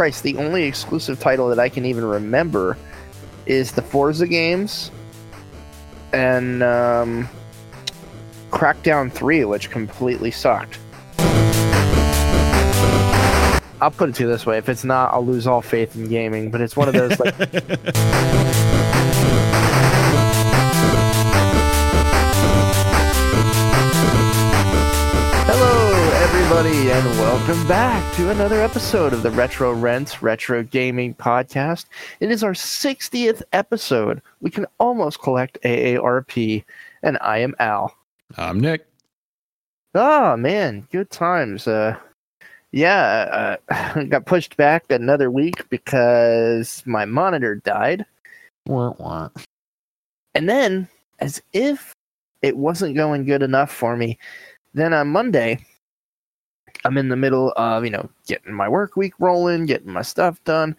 Christ, the only exclusive title that I can even remember is the Forza games and um, Crackdown 3, which completely sucked. I'll put it to you this way: if it's not, I'll lose all faith in gaming. But it's one of those like. everybody, and welcome back to another episode of the Retro Rents Retro Gaming Podcast. It is our 60th episode. We can almost collect AARP, and I am Al. I'm Nick. Oh man, good times. Uh, yeah, uh, got pushed back another week because my monitor died. Wah, wah. And then, as if it wasn't going good enough for me, then on Monday, I'm in the middle of, you know, getting my work week rolling, getting my stuff done,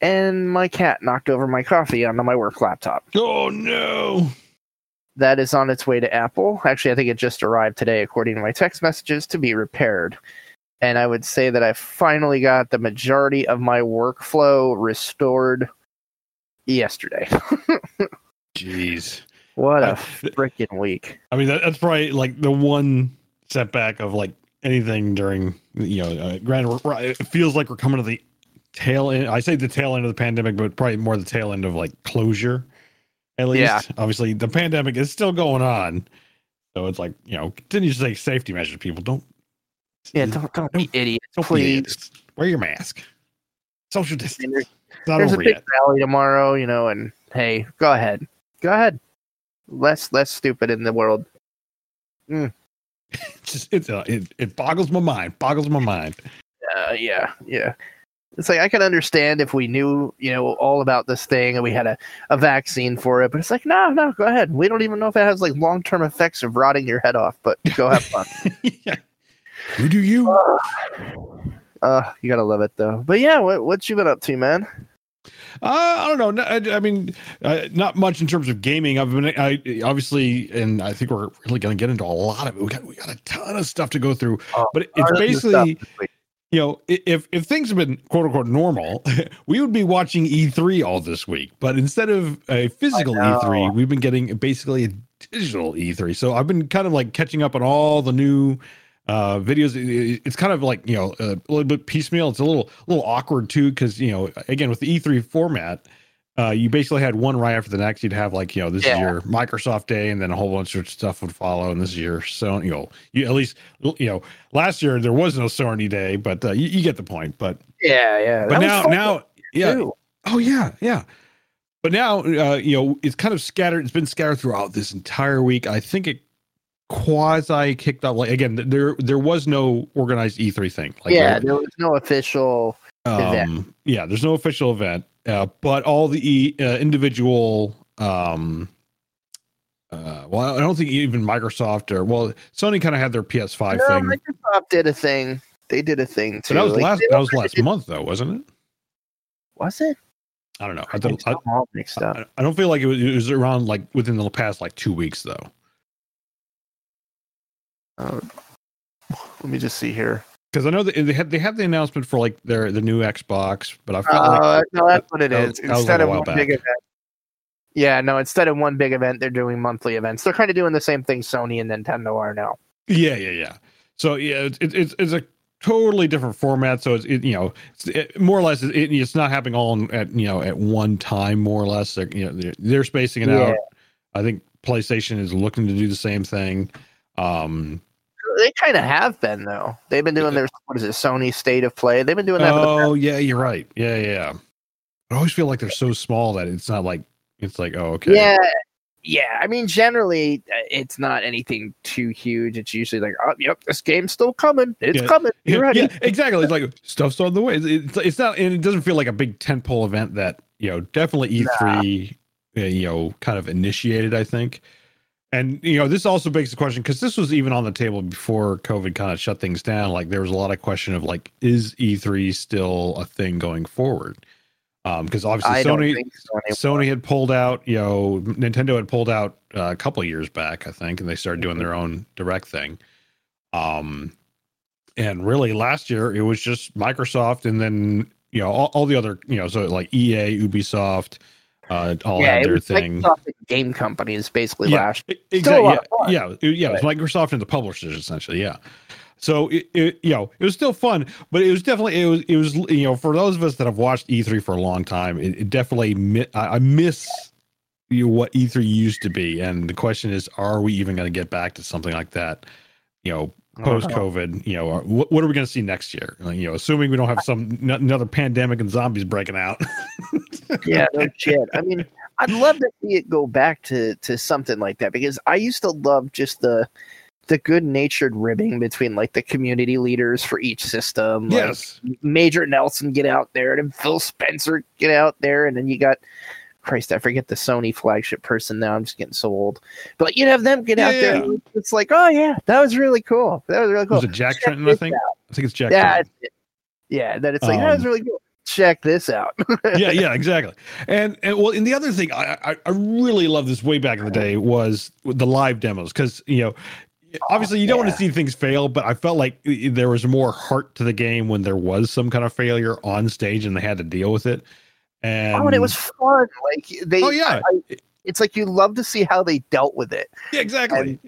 and my cat knocked over my coffee onto my work laptop. Oh no! That is on its way to Apple. Actually, I think it just arrived today, according to my text messages, to be repaired. And I would say that I finally got the majority of my workflow restored yesterday. Jeez. what a freaking week. I mean, that, that's probably like the one setback of like anything during you know. Uh, granted, we're, we're- it feels like we're coming to the tail end. I say the tail end of the pandemic, but probably more the tail end of like closure. At least, Yeah. obviously, the pandemic is still going on, so it's like you know, continue to take safety measures. People don't. Yeah, don't, don't be idiots, don't be please. idiots. Wear your mask. Social distance. there's It's not there's a big yet. rally tomorrow, you know, and hey, go ahead. Go ahead. Less less stupid in the world. It's just it's uh, it, it boggles my mind. Boggles my mind. Uh, yeah, yeah. It's like I can understand if we knew, you know, all about this thing and we had a, a vaccine for it, but it's like, no, no, go ahead. We don't even know if it has like long term effects of rotting your head off, but go have fun. yeah. You do you. uh, you gotta love it though. But yeah, what what you been up to, man? Uh, I don't know. I, I mean, uh, not much in terms of gaming. I've been, I obviously, and I think we're really going to get into a lot of it. We got, we got a ton of stuff to go through, Oh, but it's basically, you know, if if things have been quote unquote normal, we would be watching E3 all this week. But instead of a physical E3, we've been getting basically a digital E3. So I've been kind of like catching up on all the new uh videos It- it- it's kind of like you know a little bit piecemeal it's a little little awkward too because you know again with the e3 format uh you basically had one right after the next you'd have like you know this is your microsoft day and then a whole bunch of stuff would follow and this is your so you know you at least you know last year there was no sony day but uh, you, you get the point but Yeah, yeah. but that now now yeah too. Oh yeah, yeah. But now, uh, you know, it's kind of scattered. It's been scattered throughout this entire week. I think it quasi kicked off. Like again, there there was no organized E3 thing. Like, yeah, there- there was no official. event. um, yeah. There's no official event, uh, but all the e- uh, individual. Um, uh, well, I don't think even Microsoft or well, Sony kind of had their PS5 No, thing. Microsoft did a thing. They did a thing too. But that was Like, last. That was last did- month, though, wasn't it? Was it? I don't know. I I don't. I'm all mixed up. I, I don't feel like it was, it was around like within the past like two weeks though. Uh, let me just see here. Because I know they had they had the announcement for like their the new Xbox, but I felt Uh, like no, that's what it that is. that was Instead of one big event. Yeah, no. Instead of one big event, they're doing monthly events. They're kind of doing the same thing Sony and Nintendo are now. yeah, yeah, yeah. So yeah, it's it's it's, it's a totally different format. So it's it, you know it's, it, more or less it, it's not happening all in- at you know at one time more or less. They're you know they're, they're spacing it Yeah. out. I think PlayStation is looking to do the same thing. Um, They kind of have been though. They've been doing their what is it, Sony State of Play. They've been doing that. for the past- oh yeah, you're right. Yeah, yeah. I always feel like they're so small that it's not like it's like oh okay Yeah, yeah. I mean, generally, uh, it's not anything too huge. It's usually like, oh, yep, this game's still coming. It's Yeah. coming. You ready? yeah, exactly. It's like stuff's on the way. It's, it's, not, and it doesn't feel like a big tentpole event that you know definitely E3, uh, you know, kind of initiated. I think, and you know, this also begs the question because this was even on the table before COVID kind of shut things down. Like there was a lot of question of like, is E3 still a thing going forward? Um, because obviously I Sony, so. Sony had pulled out, you know, Nintendo had pulled out uh, a couple of years back, I think, and they started doing their own direct thing. Um, and really last year it was just Microsoft and then you know all, all the other you know so like EA, Ubisoft, uh, all yeah, had their thing. Microsoft game companies basically Yeah, last. Exactly. Yeah, yeah, yeah. It was Microsoft and the publishers essentially. Yeah. So it, it, you know, it was still fun, but it was definitely it was it was you know for those of us that have watched E3 for a long time, it, it definitely mi- I, I miss you know, what E3 used to be, and the question is, are we even going to get back to something like that? You know, Uh-huh. post know. COVID. You know, what, what are we going to see next year? Like, you know, assuming we don't have some n- another pandemic and zombies breaking out. yeah, no shit. I mean, I'd love to see it go back to to something like that because I used to love just the the good natured ribbing between like the community leaders for each system. like, yes. Major Nelson get out there, and Phil Spencer get out there, and then you got Christ, I forget the Sony flagship person now. I'm just getting so old. But you'd have them get out there. Yeah. and It's like, oh yeah, that was really cool. That was really cool. Was it Jack Check Tretton? I this think. I think it's Jack. Yeah, Tretton. yeah. That it's like that was Um, really cool. Check this out. yeah, yeah, exactly. And and well, and the other thing I I, I really love this way back in the day was the live demos because you know. Obviously, you don't want to see things fail, but I felt like there was more heart to the game when there was some kind of failure on stage and they had to deal with it. And oh, and it was fun. Like they. oh yeah, I- it's like you love to see how they dealt with it, yeah, exactly.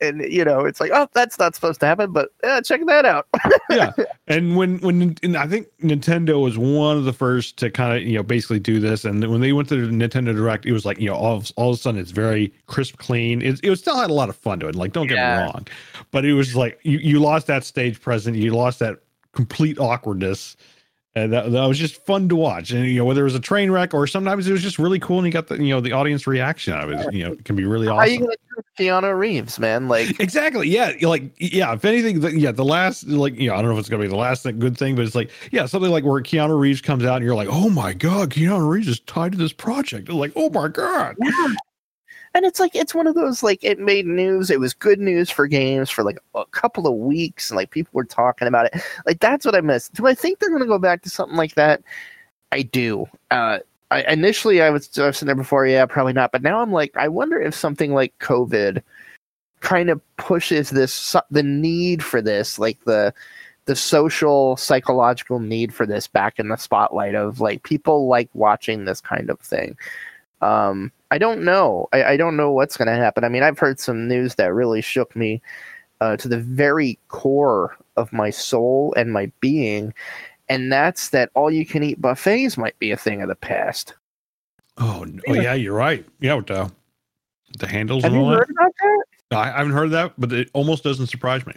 and you know, it's like, oh, that's not supposed to happen, but uh, check that out. yeah and when when and i think nintendo was one of the first to kind of you know basically do this and when they went to the nintendo direct it was like you know all of, all of a sudden it's very crisp clean it, it was still had a lot of fun to it like don't get Yeah. me wrong but it was like you, you lost that stage present you lost that complete awkwardness and that, that was just fun to watch and you know whether it was a train wreck or sometimes it was just really cool and you got the you know the audience reaction out of it you know it can be really awesome. How you gonna do Keanu Reeves, man? Like, Exactly. Yeah. Like, yeah. If anything, the, yeah, the last, like, you know, I don't know if it's gonna be the last thing, good thing, but it's like, yeah, something like where Keanu Reeves comes out and you're like, oh my god, Keanu Reeves is tied to this project. It's like, oh my god. And it's like it's one of those like it made news. It was good news for games for like a couple of weeks, and like people were talking about it. Like that's what I miss. Do I think they're going to go back to something like that? I do. Uh, I initially I was I've said there before, yeah, probably not. But now I'm like, I wonder if something like COVID kind of pushes this the need for this, like the the social psychological need for this back in the spotlight of like people like watching this kind of thing. Um, I don't know. I, I don't know what's going to happen. I mean, I've heard some news that really shook me uh, to the very core of my soul and my being, and that's that all you can eat buffets might be a thing of the past. Oh, no. oh yeah, you're right. Yeah, with the the handles Have and you heard that. about that? I, I haven't heard of that, but it almost doesn't surprise me.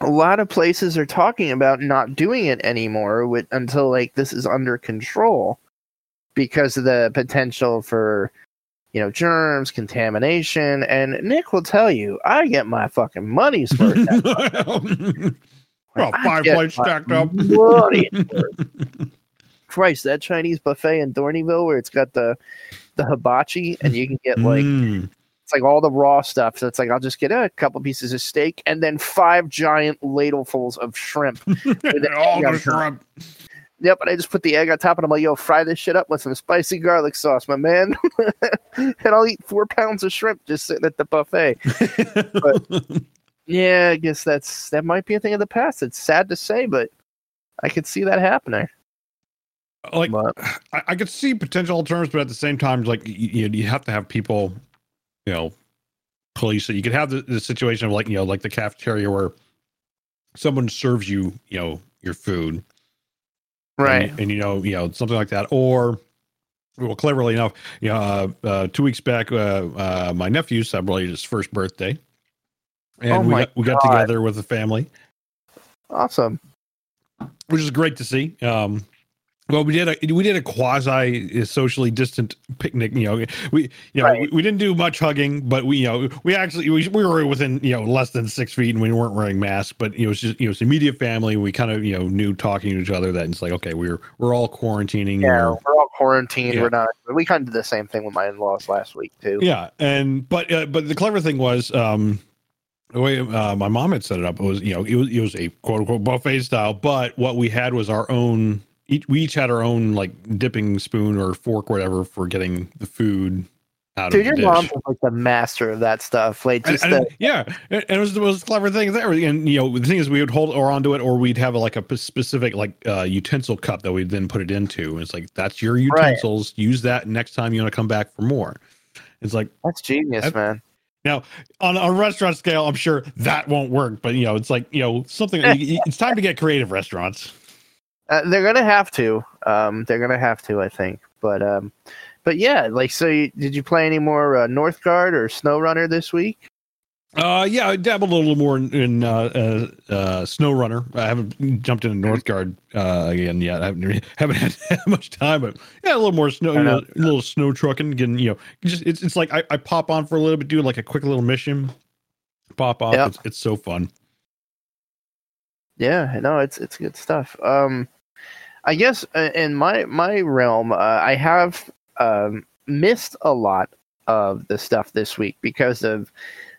A lot of places are talking about not doing it anymore with, until like this is under control because of the potential for you know germs, contamination, and Nick will tell you, I get my fucking money's worth. well, five plates stacked up. Christ, that Chinese buffet in Dorneyville where it's got the the hibachi and you can get like Mm. it's like all the raw stuff. So it's like I'll just get a couple pieces of steak and then five giant ladlefuls of shrimp. all the shrimp. Yep, and I just put the egg on top and I'm like, yo, fry this shit up with some spicy garlic sauce, my man. and I'll eat four pounds of shrimp just sitting at the buffet. Yeah, I guess that's that might be a thing of the past. It's sad to say, but I could see that happening. like But I, I could see potential alternatives, but at the same time, like you, you have to have people, you know, police it. You could have the, the situation of like you know, like the cafeteria where someone serves you, you know, your food, right. and, and, you know, you know, something like that, or well, cleverly enough, you know, uh, uh, two weeks back, uh, uh, my nephew celebrated his first birthday, and Oh we got, we got God. together with the family Awesome. which is great to see. Um, well, we did a we did a quasi socially distant picnic. You know, we you know Right. we, we didn't do much hugging, but we you know we actually we, we were within you know less than six feet, and we weren't wearing masks. But you know, it's just you know it's immediate family. We kind of you know knew talking to each other that it's like okay, we're we're all quarantining. Yeah, we're- we're all quarantined. Yeah. We're not. We kind of did the same thing with my in-laws last week too. Yeah, and but uh, but the clever thing was um the way uh, my mom had set it up it was you know it was it was a quote unquote buffet style, but what we had was our own. Each, we each had our own like dipping spoon or fork, whatever, for getting the food out Dude, of the your dish. mom's like the master of that stuff. Like just and- the, yeah, and and it was the most clever thing ever. And you know, the thing is, we would hold or onto it, or we'd have like a specific like uh, utensil cup that we'd then put it into. And it's like that's your Right. utensils. Use that next time you want to come back for more. It's like that's genius, That- man. Now, on a restaurant scale, I'm sure that won't work, but you know, it's like you know something. it's time to get creative, restaurants. Uh, they're gonna have to. Um, they're gonna have to, I think. But um, but yeah, like so. You, did you play any more uh, Northgard or SnowRunner this week? Uh, yeah, I dabbled a little more in, in uh, uh, uh, Snow Runner. I haven't jumped into Northgard uh, again yet. I haven't, haven't had that much time, but yeah, a little more snow, you know, a little snow trucking. Getting, you know, just it's it's like I, I pop on for a little bit, do like a quick little mission, pop off. Yep. It's, it's so fun. Yeah, no, it's it's good stuff. Um, I guess uh, in my my realm, uh, I have um, missed a lot of the stuff this week because of,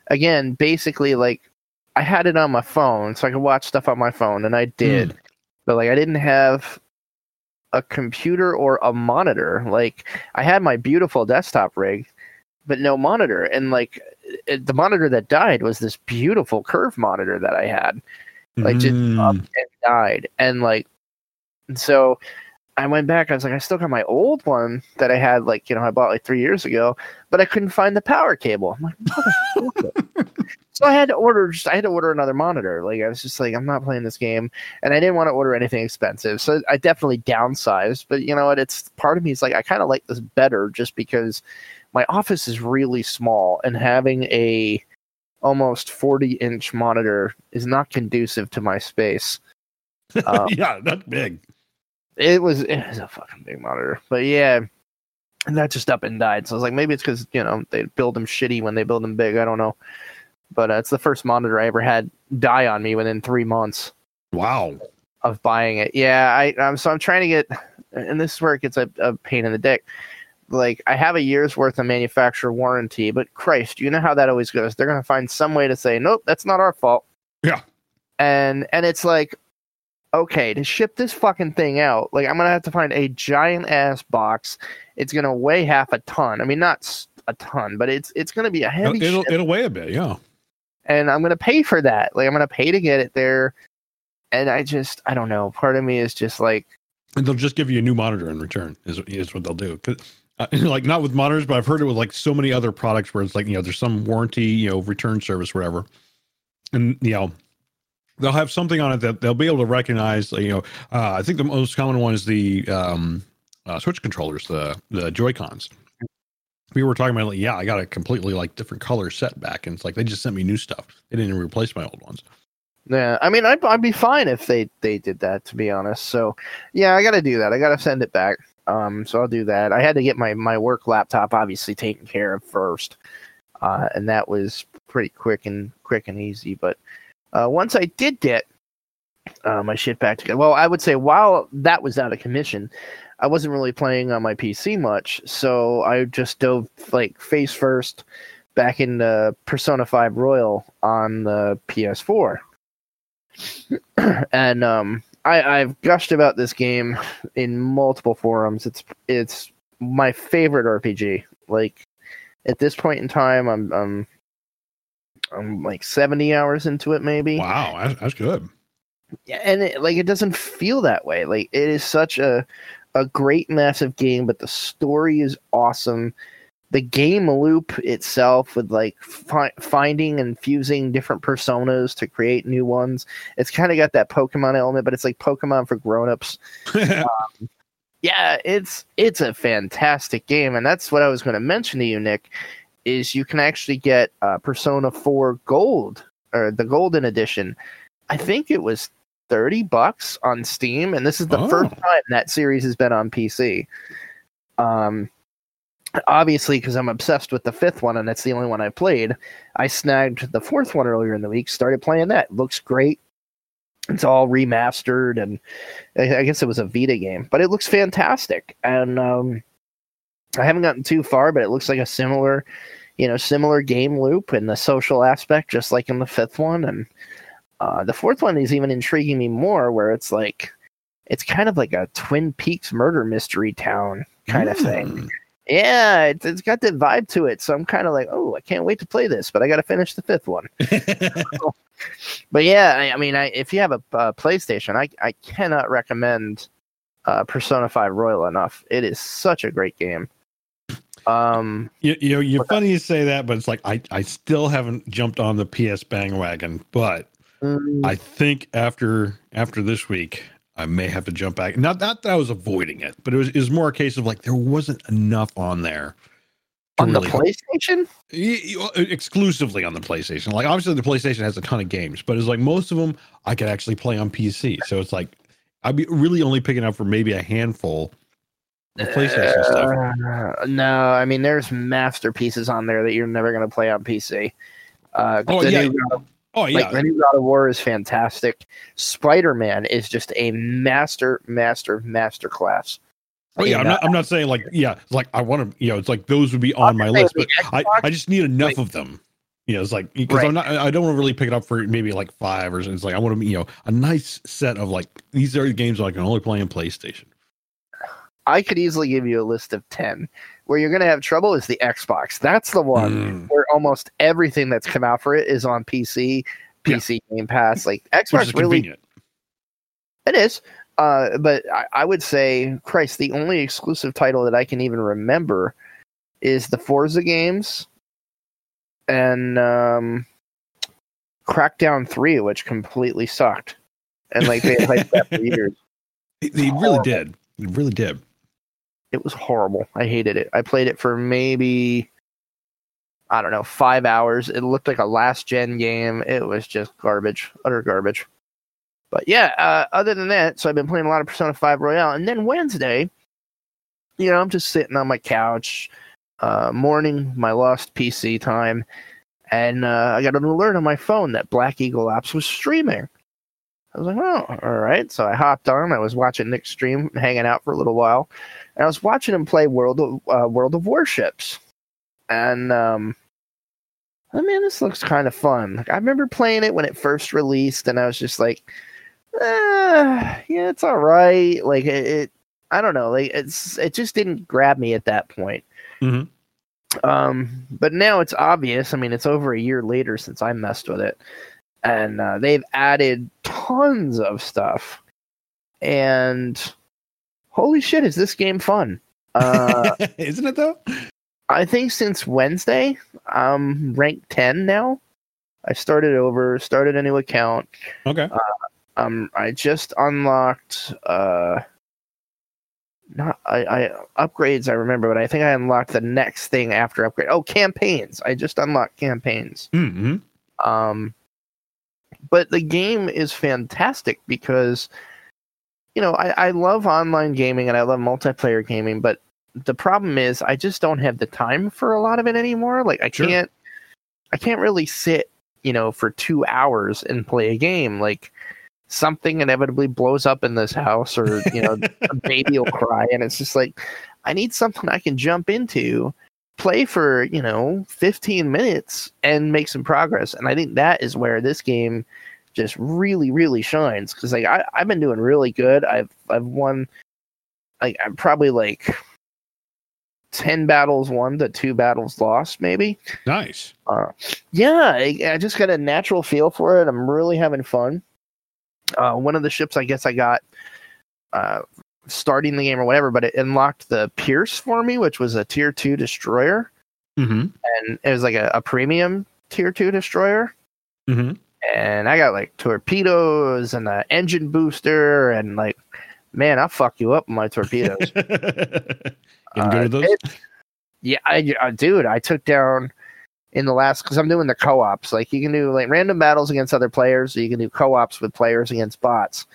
again, basically like I had it on my phone, so I could watch stuff on my phone, and I did, but like I didn't have a computer or a monitor. Like I had my beautiful desktop rig, but no monitor, and like it, the monitor that died was this beautiful curve monitor that I had. Like just up Mm. and died. And like and so i went back i was like i still got my old one that i had like you know i bought like three years ago but i couldn't find the power cable. I'm like so i had to order just i had to order another monitor. Like i was just like i'm not playing this game and i didn't want to order anything expensive. So i definitely downsized but you know what? It's part of me is like i kind of like this better just because my office is really small and having a almost 40 inch monitor is not conducive to my space. Um, yeah, that's big. It was it was a fucking big monitor, but yeah, and that just up and died. So I was like, maybe it's because you know they build them shitty when they build them big. I don't know, but uh, it's the first monitor I ever had die on me within three months Wow. of buying it. Yeah, I um, so I'm trying to get, and this is where it gets a, a pain in the dick. Like I have a year's worth of manufacturer warranty, but Christ, you know how that always goes. They're gonna find some way to say, nope, that's not our fault. Yeah. And and it's like, okay, to ship this fucking thing out, like I'm gonna have to find a giant ass box. It's gonna weigh half a ton. I mean, not a ton, but it's it's gonna be a heavy it'll, ship it'll weigh a bit. Yeah. and I'm gonna pay for that. Like I'm gonna pay to get it there. And I just I don't know. Part of me is just like And they'll just give you a new monitor in return. Is is what they'll do. uh, like not with monitors, but I've heard it with like so many other products where it's like you know there's some warranty, you know, return service, whatever, and you know they'll have something on it that they'll be able to recognize. You know, uh, I think the most common one is the um, uh, Switch controllers, the the Joy Cons. We were talking about like, yeah, I got a completely like different color set back, and it's like they just sent me new stuff. They didn't replace my old ones. Yeah, I mean, I'd, I'd be fine if they they did that, to be honest. So, yeah, I got to do that. I got to send it back. Um, so I'll do that. I had to get my my work laptop obviously taken care of first, uh, and that was pretty quick and quick and easy. But uh, once I did get uh, my shit back together, well, I would say while that was out of commission, I wasn't really playing on my PC much, so I just dove like face first back into Persona Five Royal on the PS4 and um, I, I've gushed about this game in multiple forums. It's it's my favorite RPG. Like at this point in time, I'm I'm I'm like seventy hours into it, maybe. Wow, that's, that's good. Yeah, and it, like it doesn't feel that way. Like it is such a a great massive game, but the story is awesome. The game loop itself, with like fi- finding and fusing different personas to create new ones, it's kind of got that Pokemon element, but it's like Pokemon for grown-ups. Yeah, it's it's a fantastic game, and that's what I was going to mention to you, Nick. Is you can actually get uh, Persona Four Gold or the Golden Edition. I think it was thirty bucks on Steam, and this is the Oh. first time that series has been on PC. Um, obviously, because I'm obsessed with the fifth one, and that's the only one I played. I snagged the fourth one earlier in the week. Started playing that. Looks great. It's all remastered, and I I guess it was a Vita game, but it looks fantastic. And um, I haven't gotten too far, but it looks like a similar, you know, similar game loop and the social aspect, just like in the fifth one. And uh, the fourth one is even intriguing me more, where it's like, it's kind of like a Twin Peaks murder mystery town kind of thing. Mm. Yeah, it's, it's got that vibe to it. So I'm kind of like, oh, I can't wait to play this, but I got to finish the fifth one. but yeah, I, I mean, I, if you have a uh, PlayStation, I, I cannot recommend uh, Persona 5 Royal enough. It is such a great game. Um, you, you know, you're funny you say that, but it's like I, I still haven't jumped on the PS bandwagon, but mm, I think after after this week, I may have to jump back. Not not that I was avoiding it, but it was it was more a case of like there wasn't enough on there. on the PlayStation? Exclusively on the PlayStation. Like obviously the PlayStation has a ton of games, but it's like most of them I could actually play on PC. So it's like I'd be really only picking up for maybe a handful of PlayStation stuff. Uh, no, I mean, there's masterpieces on there that you're never going to play on PC. Uh, Oh, the yeah. new Oh like yeah, the new God of War is fantastic. Spider Man is just a master, master, master class. oh yeah. I'm not. I'm not saying like yeah. Like I want to. You know, it's like those would be on my list, the but I, Xbox, I just need enough like- of them. You know, it's like because Right. I'm not. I don't want to really pick it up for maybe like five or something. It's like I want to, you know, a nice set of like these are the games I can only play on PlayStation. I could easily give you a list of 10. Where you're going to have trouble is the Xbox. That's the one Mm. where almost everything that's come out for it is on PC, Yeah. PC Game Pass. Like Xbox really convenient. It is. Uh, but I, I would say, Christ, the only exclusive title that I can even remember is the Forza games and um, Crackdown 3, which completely sucked. And like they had hyped that for years. They, they really did. They really did. It was horrible. I hated it. I played it for maybe, I don't know, five hours. It looked like a last gen game. It was just garbage, utter garbage. But yeah, uh, other than that, so I've been playing a lot of Persona 5 Royal. And then Wednesday, you know, I'm just sitting on my couch, uh, mourning my lost PC time. And uh, I got an alert on my phone that Black Eagle Apps was streaming. I was like, oh, all right. So I hopped on. I was watching Nick stream, hanging out for a little while, and I was watching him play World of uh, World of Warships. And um, I mean, this looks kind of fun. Like, I remember playing it when it first released, and I was just like, eh, yeah, it's all right. Like it, it, I don't know. Like it's it just didn't grab me at that point. Mhm. Um, but now it's obvious. I mean, it's over a year later since I messed with it, and uh, they've added tons of stuff. And holy shit, is this game fun? Uh, Isn't it though? I think since Wednesday, I'm ranked ten now. I started over, started a new account. Okay. Um, I just unlocked uh, not I, I upgrades. I remember, but I think I unlocked the next thing after upgrade. Oh, campaigns! I just unlocked campaigns. hmm Um, but the game is fantastic because, you know, I, I love online gaming and I love multiplayer gaming, but the problem is I just don't have the time for a lot of it anymore. Like I Sure. can't, I can't really sit, you know, for two hours and play a game. Like something inevitably blows up in this house, or you know, a baby will cry, and it's just like I need something I can jump into play for you know 15 minutes and make some progress and i think that is where this game just really really shines. Because like I, i've been doing really good. I've i've won like i'm probably like 10 battles won to two battles lost maybe. Nice. yeah I, I just got a natural feel for it. I'm really having fun. Uh, one of the ships i guess i got uh, starting the game or whatever but it unlocked the pierce for me which was a tier 2 destroyer. Hmm and it was like a, a premium tier 2 destroyer. Hmm and i got like torpedoes and an engine booster and like man i'll fuck you up with my torpedoes good those. it- yeah, I, uh, dude, I took down in the last because I'm doing the co-ops. Like you can do like random battles against other players, or you can do co-ops with players against bots.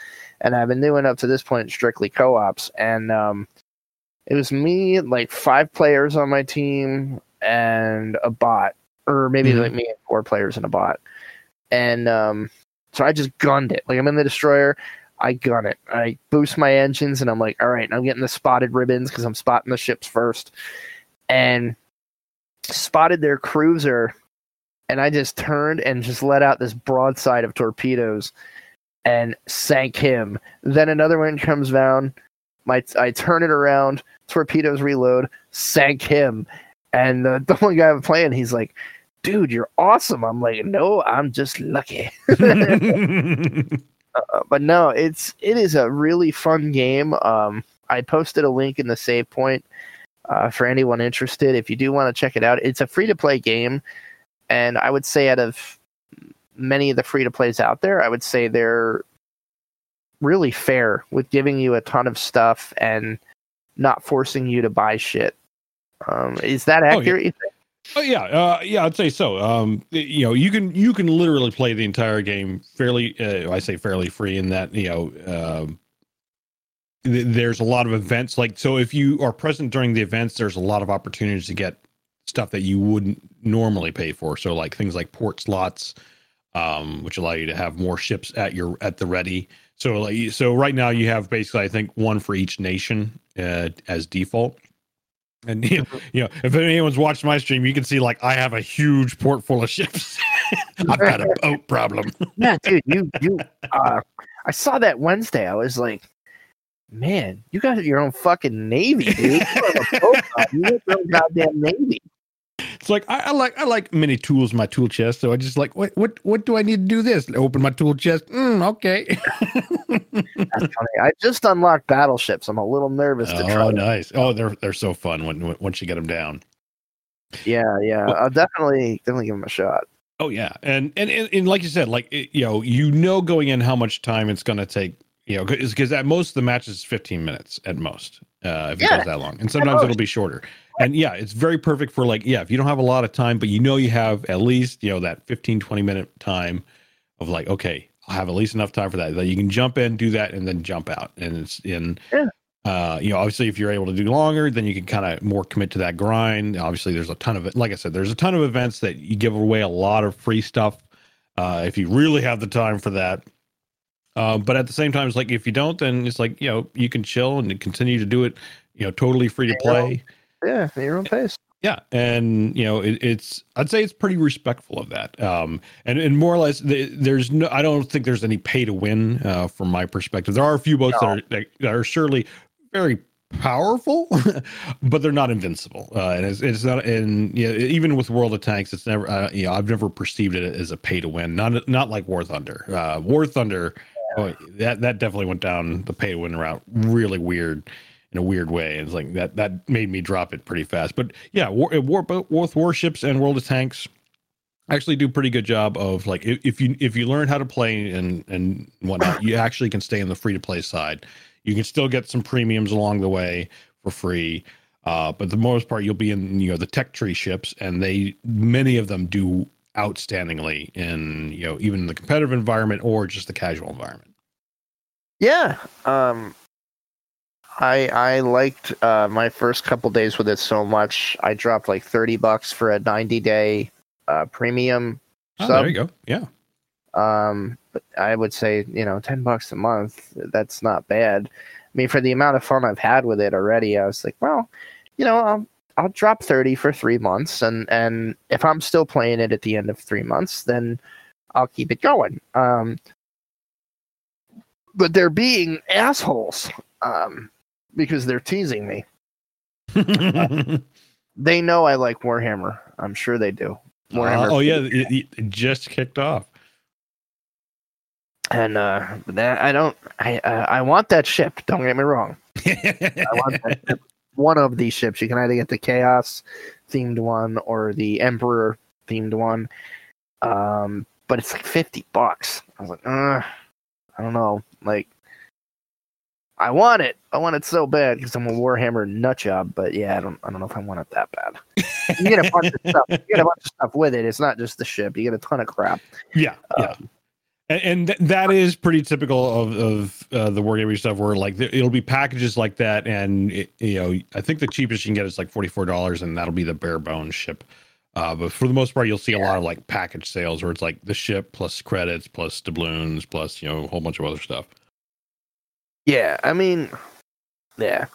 And I've been doing up to this point strictly co-ops. And um, it was me, like five players on my team, and a bot, or maybe Mhm. like me and four players and a bot. And um, so I just gunned it. Like I'm in the destroyer. I gun it. I boost my engines, and I'm like, all right, I'm getting the spotted ribbons because I'm spotting the ships first, and spotted their cruiser, and I just turned and just let out this broadside of torpedoes, and sank him. Then another one comes down, My I turn it around, torpedoes reload, sank him, and the, one guy I'm playing, he's like, "Dude, you're awesome." I'm like, "No, I'm just lucky." uh, but no, it's it is a really fun game. Um, I posted a link in the save point uh, for anyone interested. If you do want to check it out, it's a free to play game, and I would say out of many of the free to plays out there, I would say they're really fair with giving you a ton of stuff and not forcing you to buy shit. Um, is that accurate? Oh yeah, uh, yeah, I'd say so. Um, you know, you can you can literally play the entire game fairly. Uh, I say fairly free in that you know um, th- there's a lot of events. Like so, if you are present during the events, there's a lot of opportunities to get stuff that you wouldn't normally pay for. So like things like port slots, um, which allow you to have more ships at your at the ready. So like so right now you have basically I think one for each nation uh, as default. And you know, if anyone's watched my stream, you can see like I have a huge port full of ships. I've got a boat problem. yeah, dude, you you uh I saw that Wednesday. I was like, man, you got your own fucking navy, dude. You have a boat. You got your own goddamn navy. It's like I, I like I like many tools in my tool chest, so I just like what what what do I need to do this? Open my tool chest. Mm, okay. That's funny. I just unlocked battleships. I'm a little nervous to try. oh, nice. Oh, they're they're so fun when, when once you get them down. Yeah, yeah. Well- I'll definitely definitely give them a shot. Oh yeah, and and and, and like you said, like it, you know, you know going in how much time it's going to take. You know, because at most the match is 15 minutes at most, uh, if it Yeah, goes that long, and sometimes it'll be shorter. And yeah, it's very perfect for like yeah, if you don't have a lot of time, but you know you have at least you know that 15 20 minute time of like okay, I'll have at least enough time for that that you can jump in, do that, and then jump out, and it's in. Yeah. Uh, you know, obviously, if you're able to do longer, then you can kind of more commit to that grind. Obviously, there's a ton of it. Like I said, there's a ton of events that you give away a lot of free stuff uh, if you really have the time for that. Uh, but at the same time, it's like if you don't, then it's like you know you can chill and continue to do it. You know, totally free to play. Yeah, at your own pace. Yeah, and you know it, it's I'd say it's pretty respectful of that. Um, and and more or less, there's no I don't think there's any pay to win uh, from my perspective. There are a few boats that are that, are surely very powerful, but they're not invincible. Uh, and it's, it's not and you know, even with World of Tanks, it's never uh, you know I've never perceived it as a pay to win. Not not like War Thunder. Uh, War Thunder, oh, that that definitely went down the pay to win route really weird in a weird way. It's like that that made me drop it pretty fast. But yeah, war, war both warships and World of Tanks actually do pretty good job of like if, if you if you learn how to play and and whatnot, you actually can stay on the free to play side. You can still get some premiums along the way for free. Uh, but the most part, you'll be in you know the tech tree ships, and they many of them do outstandingly in you know even the competitive environment or just the casual environment. Yeah. Um I I liked uh my first couple days with it so much. I dropped like 30 bucks for a 90 day uh premium Oh, sub. there you go. Yeah. Um but I would say, you know, 10 bucks a month, that's not bad. I mean, for the amount of fun I've had with it already, I was like, well, you know, I'll I'll drop 30 for 3 months and and if I'm still playing it at the end of 3 months, then I'll keep it going. Um but they're being assholes um because they're teasing me. They know I like Warhammer. I'm sure they do. Warhammer. oh yeah, it, it just kicked off. and uh, that I don't. I uh, I want that ship. Don't get me wrong. I want one of these ships. You can either get the Chaos themed one or the Emperor themed one. Um, but it's like fifty bucks. I was like, uh, I don't know. Like, I want it. I want it so bad because I'm a Warhammer nut job. But yeah, I don't. I don't know if I want it that bad. You get a bunch of stuff. You get a bunch of stuff with it. It's not just the ship. You get a ton of crap. yeah, yeah. And, and th- that is pretty typical of of uh, the wargaming stuff, where like it'll be packages like that, and it, you know, I think the cheapest you can get is like forty four dollars, and that'll be the bare bones ship. Uh, but for the most part, you'll see a lot of like package sales where it's like the ship plus credits plus doubloons plus you know a whole bunch of other stuff. Yeah, I mean, yeah,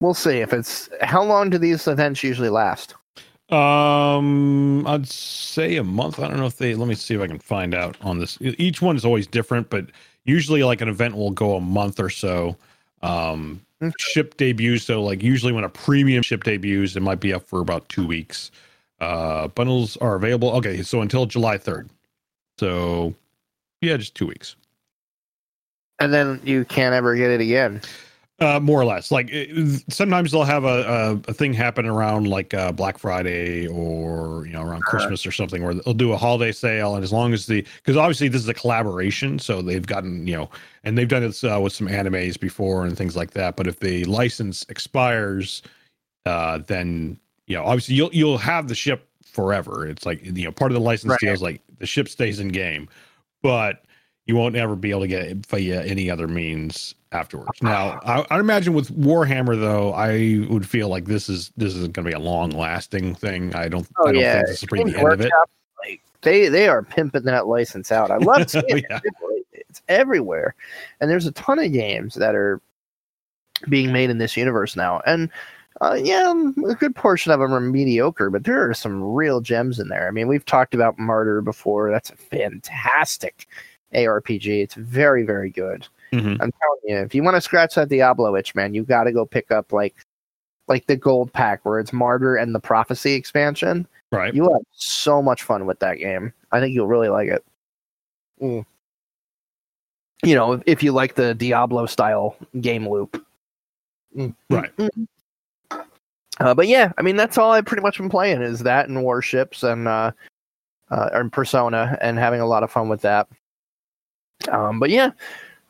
we'll see if it's. How long do these events usually last? Um, I'd say a month. I don't know if they. Let me see if I can find out on this. Each one is always different, but usually, like an event will go a month or so. Um, Okay. ship debuts. So like usually when a premium ship debuts, it might be up for about two weeks. Uh, bundles are available. Okay, so until July third. So yeah, just two weeks. And then you can't ever get it again. Uh, more or less. Like it, sometimes they'll have a, a, a thing happen around like uh, Black Friday or you know around Uh-huh. Christmas or something where they'll do a holiday sale, and as long as the because obviously this is a collaboration, so they've gotten you know, and they've done this uh, with some animes before and things like that. But if the license expires, uh, then you know obviously you'll you'll have the ship forever. It's like you know part of the license Right. deal is like the ship stays in game, but you won't ever be able to get it via any other means afterwards. Now, I, I imagine with Warhammer though, I would feel like this is this isn't going to be a long lasting thing. I don't. Oh I don't yeah, think this is pretty the end of it. Workshop, like they they are pimping that license out. I love seeing it. Yeah. It's everywhere, and there's a ton of games that are being made in this universe now. And uh, yeah, a good portion of them are mediocre, but there are some real gems in there. I mean, we've talked about Martyr before. That's a fantastic ARPG. It's very very good. Mhm. I'm telling you, if you want to scratch that Diablo itch, man, you got to go pick up like like the gold pack where it's Martyr and the Prophecy expansion. Right. You have so much fun with that game. I think you'll really like it. Mm. You know, if, if you like the Diablo style game loop. Mm. Right. Mm. Uh, but yeah, I mean that's all I've pretty much been playing is that and warships and uh, uh and Persona and having a lot of fun with that. Um, but yeah,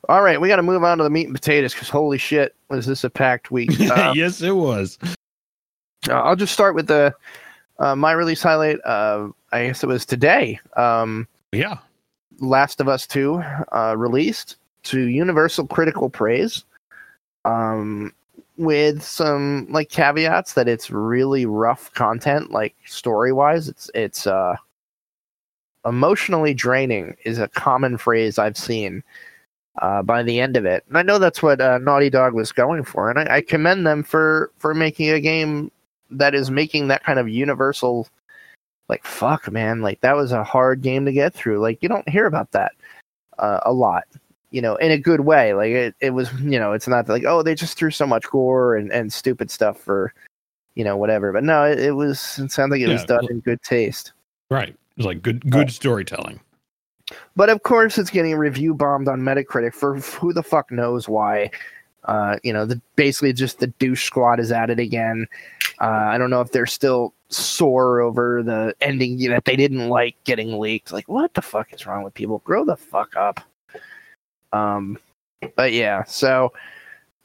all right, we got to move on to the meat and potatoes because holy shit, was this a packed week? Uh, yes, it was. uh, I'll just start with the uh, my release highlight. Uh, I guess it was today. Um, Yeah. Last of Us Two uh, released to universal critical praise, um, with some like caveats that it's really rough content, like story wise. It's it's uh, emotionally draining is a common phrase I've seen. Uh, by the end of it, and I know that's what uh, Naughty Dog was going for, and I, I commend them for for making a game that is making that kind of universal like fuck man like that was a hard game to get through like you don't hear about that uh, a lot you know in a good way like it, it was you know it's not like oh they just threw so much gore and, and stupid stuff for you know whatever but no it, it was it sounds like it was done in good taste Right. It's like good good storytelling. but of course it's getting review bombed on metacritic for who the fuck knows why. Uh, you know the basically just the douche squad is at it again. Uh, i don't know if they're still sore over the ending that they didn't like getting leaked. Like what the fuck is wrong with people? Grow the fuck up. Um but yeah so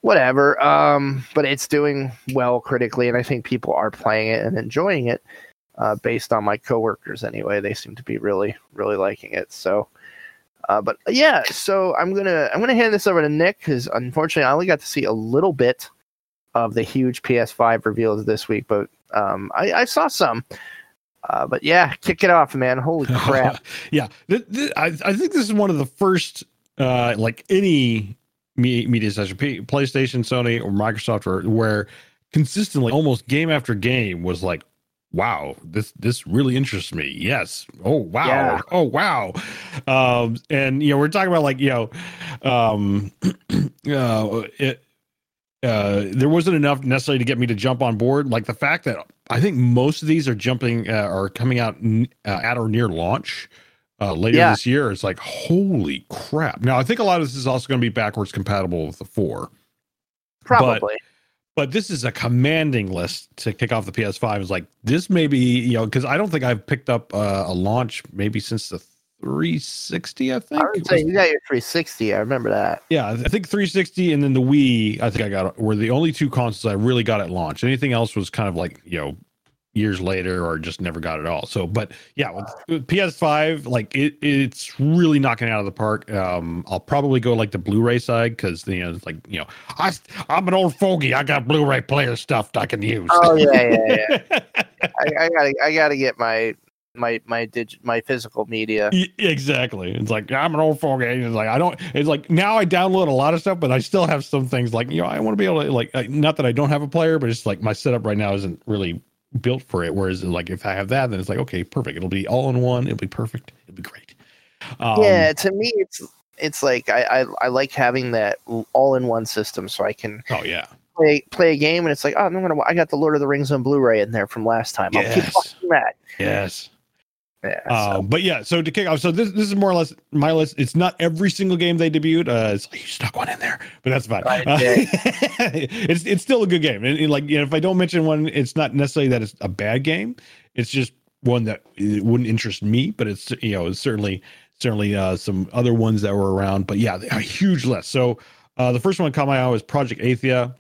whatever. Um but it's doing well critically and i think people are playing it and enjoying it uh, based on my coworkers anyway they seem to be really really liking it so uh, but yeah, so I'm gonna I'm gonna hand this over to Nick because unfortunately I only got to see a little bit of the huge PS5 reveals this week, but um, I, I saw some. Uh, but yeah, kick it off, man! Holy crap! yeah. Th- th- I, I think this is one of the first, uh, like any me- media session, P- PlayStation, Sony, or Microsoft, or where consistently, almost game after game, was like, "Wow, this this really interests me." Yes. Oh wow. Yeah. Oh wow. Um, and you know, we're talking about like you know, um, uh, it. Uh, there wasn't enough necessarily to get me to jump on board. Like the fact that I think most of these are jumping uh, are coming out n- uh, at or near launch uh, later Yeah. this year. It's like holy crap! Now I think a lot of this is also going to be backwards compatible with the four, Probably. but this is a commanding list to kick off the PS5. Is like this may be you know because I don't think I've picked up uh, a launch maybe since the 360. I think I would say you got your 360. I remember that. yeah, I think 360 and then the Wii, I think I got were the only two consoles I really got at launch. Anything else was kind of like, you know, years later or just never got it all. So, but yeah, with, with PS5, like it, it's really knocking out of the park. Um, I'll probably go like the Blu-ray side because you know, it's like you know, I I'm an old fogey. I got Blu-ray player stuff I can use. Oh yeah, yeah, yeah. I, I gotta I gotta get my my my dig my physical media. Exactly. It's like I'm an old fogey. It's like I don't. It's like now I download a lot of stuff, but I still have some things like you know I want to be able to like not that I don't have a player, but it's like my setup right now isn't really built for it. Whereas like if I have that, then it's like okay, perfect. It'll be all in one. It'll be perfect. It'll be great. Um, yeah, to me it's it's like I, I I like having that all in one system, so I can Oh yeah. play play a game, and it's like, oh, I'm gonna. I got the Lord of the Rings on Blu-ray in there from last time. I'll keep watching that. Yes. Yeah. Uh, so- but yeah, so to kick off, so this this is more or less my list. It's not every single game they debuted. Uh, it's like you stuck one in there, but that's fine. Right, Uh, yeah. it's it's still a good game, and, and like you know, if I don't mention one, it's not necessarily that it's a bad game. It's just one that it wouldn't interest me, but it's you know it's certainly certainly uh, some other ones that were around. But yeah, a huge list. So uh, the first one that caught my eye was Project Athia.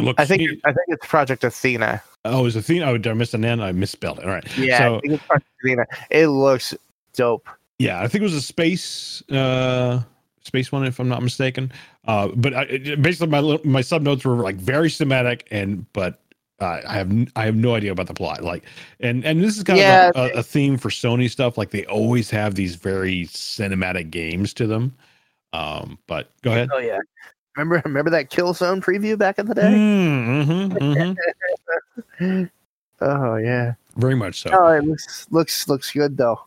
Looks, I think I think it's Project Athena. Oh, is Athena? Oh, did I miss an N? I misspelled it. All right. Yeah, So- I think it's Athena. It looks dope. Yeah, I think it was a space uh space one if I'm not mistaken. Uh but I, it- basically my my sub notes were like very cinematic and but uh, I have I have no idea about the plot. Like and and this is kind Yeah. of a, a, a theme for Sony stuff like they always have these very cinematic games to them. Um but go ahead. Oh yeah. Remember remember that Killzone preview back in the day? Mm, mhm, mhm. Oh yeah. Very much so. Oh, it looks looks looks good though.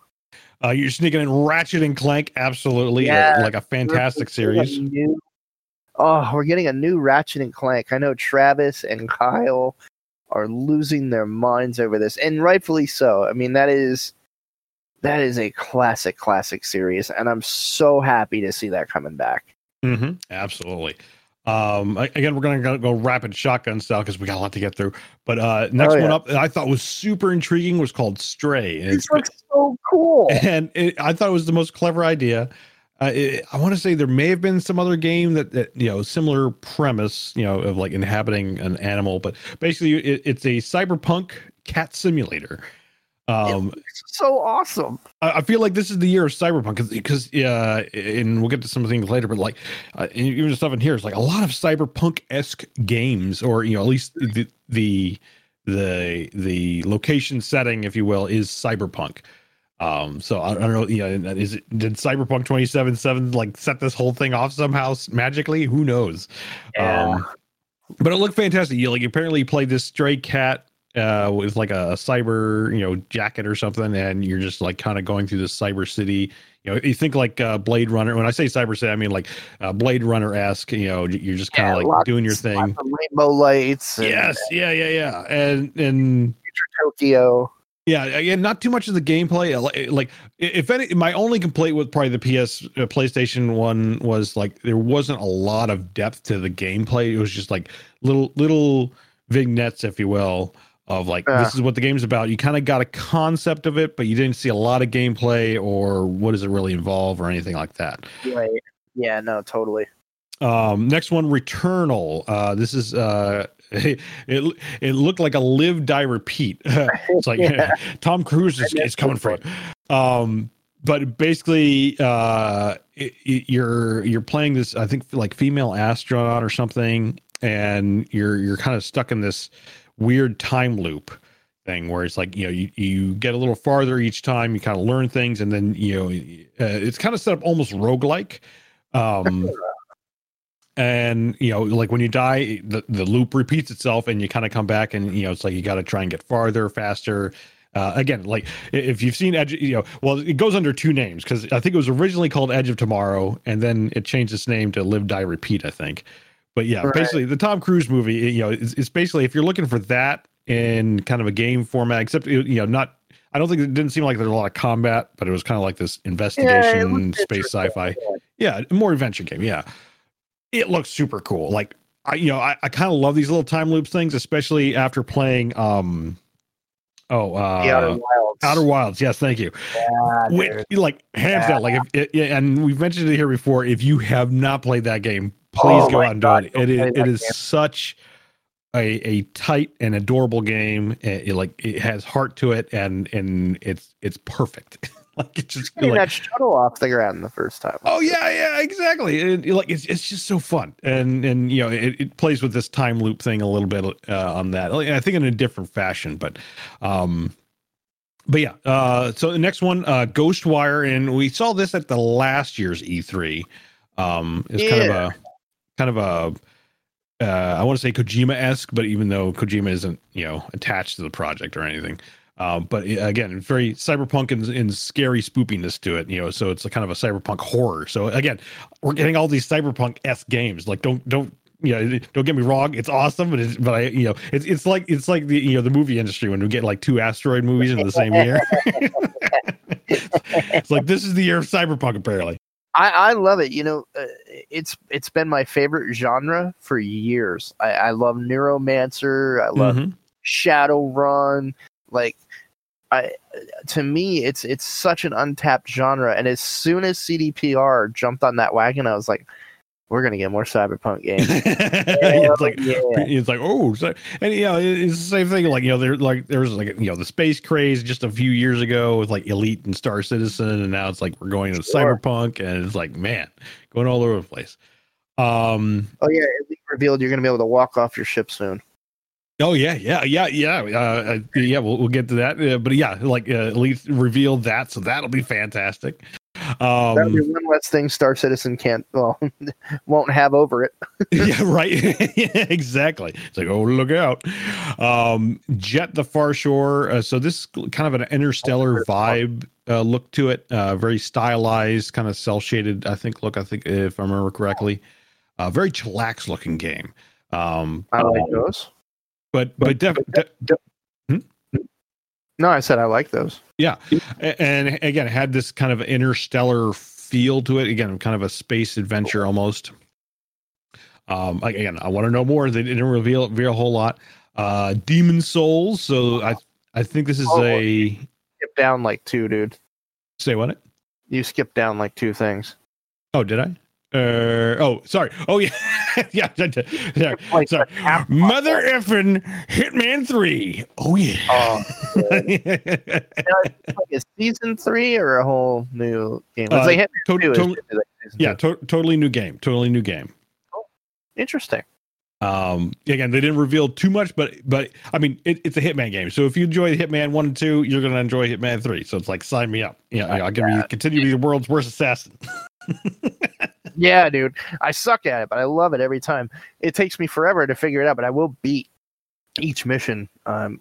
Uh, you're sneaking in Ratchet and Clank, absolutely, uh, Yeah. like a fantastic series. new- oh, we're getting a new Ratchet and Clank. I know Travis and Kyle are losing their minds over this, and rightfully so. I mean, that is that is a classic, classic series, and I'm so happy to see that coming back. Hmm Absolutely. Um, again, we're gonna go, go rapid shotgun style because we got a lot to get through. But uh, next Oh, yeah. one up, that I thought was super intriguing was called Stray, and, This looks so cool. and it, I thought it was the most clever idea. Uh, it, I want to say there may have been some other game that, that you know similar premise, you know, of like inhabiting an animal, but basically it, it's a cyberpunk cat simulator. Um, It's so awesome. I I feel like this is the year of cyberpunk because, uh, and we'll get to some things later, but like, uh, even the stuff in here is like a lot of cyberpunk esque games, or you know, at least the the the the location setting, if you will, is cyberpunk. Um, so I, I don't know, you know, is it did Cyberpunk twenty seven seven like set this whole thing off somehow magically? Who knows? Yeah. Um, but it looked fantastic. You like apparently you played this stray cat uh with like a cyber you know jacket or something and you're just like kind of going through this cyber city you know you think like uh blade runner when i say cyber city i mean like uh, blade runner esque you know you're just kind of like lots- doing your thing rainbow lights. And yes yeah yeah yeah and and Future Tokyo. yeah, again, not too much of the gameplay. uh, Like, like, if any, my only complaint with probably the PS uh, PlayStation one was like there wasn't a lot of depth to the gameplay. It was just like little little vignettes, if you will, of like Yeah. this is what the game's about. You kind of got a concept of it, but you didn't see a lot of gameplay or what does it really involve or anything like that. Right. Yeah. No. Totally. Um, next one, Returnal. Uh, this is uh, it. It looked like a live die repeat. it's like Yeah. Tom Cruise is, is coming for you. Um, but basically, uh, it, it- you're you're playing this. I think like female astronaut or something, and you're you're kind of stuck in this weird time loop thing where it's like you know you, you get a little farther each time you kind of learn things and then you know uh, it's kind of set up almost roguelike um and you know like when you die the, the loop repeats itself and you kind of come back and you know it's like you got to try and get farther faster uh, again like if you've seen edge you know well it goes under two names because i think it was originally called edge of tomorrow and then it changed its name to live die repeat i think but yeah Right. basically the tom cruise movie you know it's, it's basically if you're looking for that in kind of a game format except you know not i don't think it didn't seem like there's a lot of combat but it was kind of like this investigation looked space sci-fi. Yeah. More adventure game yeah. It looks super cool. Like i you know i, I kind of love these little time loops things especially after playing um oh uh The Outer Wilds. outer wilds yes thank you. Yeah, Wait, like hands Yeah. down like if it, and we've mentioned it here before if you have not played that game please Oh go out and God, do it it it is game. such a, a tight and adorable game it, it, like it has heart to it and and it's it's perfect like it's just Getting like that shuttle off the ground the first time. Oh yeah, yeah, exactly. And, like it's it's just so fun, and and you know it, it plays with this time loop thing a little bit uh, on that. Like, I think in a different fashion, but um, but yeah. Uh, so the next one, uh, Ghostwire, and we saw this at the last year's E3. Um, it's kind of Yeah. a kind of a uh, I want to say Kojima esque, but even though Kojima isn't you know attached to the project or anything. Um, but uh, again, very cyberpunk and, and scary spoopiness to it, you know. So it's a kind of a cyberpunk horror. So again, we're getting all these cyberpunk s games. Like, don't don't know, don't get me wrong, it's awesome, but it's, but I, you know, it's it's like it's like the you know the movie industry when we get like two asteroid movies in the same year. it's like this is the year of cyberpunk, apparently. I, I love it. You know, uh, it's it's been my favorite genre for years. I, I love Neuromancer. I love mm-hmm. Shadowrun. Like, I to me, it's it's such an untapped genre. And as soon as CDPR jumped on that wagon, I was like, we're gonna get more cyberpunk games. it's like yeah. it's like oh, so, and you know it's the same thing. Like you know, there like there's like you know the space craze just a few years ago with like Elite and Star Citizen, and now it's like we're going to sure. cyberpunk, and it's like man, going all over the place. Um. Oh yeah, Elite revealed you're gonna be able to walk off your ship soon. Oh yeah, yeah, yeah, yeah, uh, uh yeah. We'll, we'll get to that, uh, but yeah, like uh, Elite revealed that, so that'll be fantastic. Um, That'll be one less thing Star Citizen can't, well, won't have over it. yeah, right. yeah, exactly. It's like, oh, look out. Um, Jet the Far Shore. Uh, so this kind of an interstellar vibe uh, look to it. Uh, very stylized, kind of cell shaded. I think. Look, I think if I remember correctly, uh, very chillax looking game. Um, I like those. But but, but definitely. De- no, I said I like those. Yeah, and again, it had this kind of interstellar feel to it. Again, kind of a space adventure almost. Um, again, I want to know more. They didn't reveal reveal a whole lot. Uh, Demon's Souls. So I I think this is oh, a skip down like two, dude. Say what? You skipped down like two things. Oh, did I? Uh, oh, sorry. Oh, yeah. yeah. Like sorry. Mother effing Hitman 3. Oh, yeah. Oh, like a season three or a whole new game? Uh, like to- to- like yeah, to- totally new game. Totally new game. Oh, interesting. Um, again, they didn't reveal too much, but but I mean, it, it's a Hitman game. So if you enjoy Hitman one and two, you're gonna enjoy Hitman three. So it's like sign me up. Yeah, you know, I can continue to be the world's worst assassin. yeah, dude. I suck at it, but I love it every time. It takes me forever to figure it out, but I will beat each mission. Um,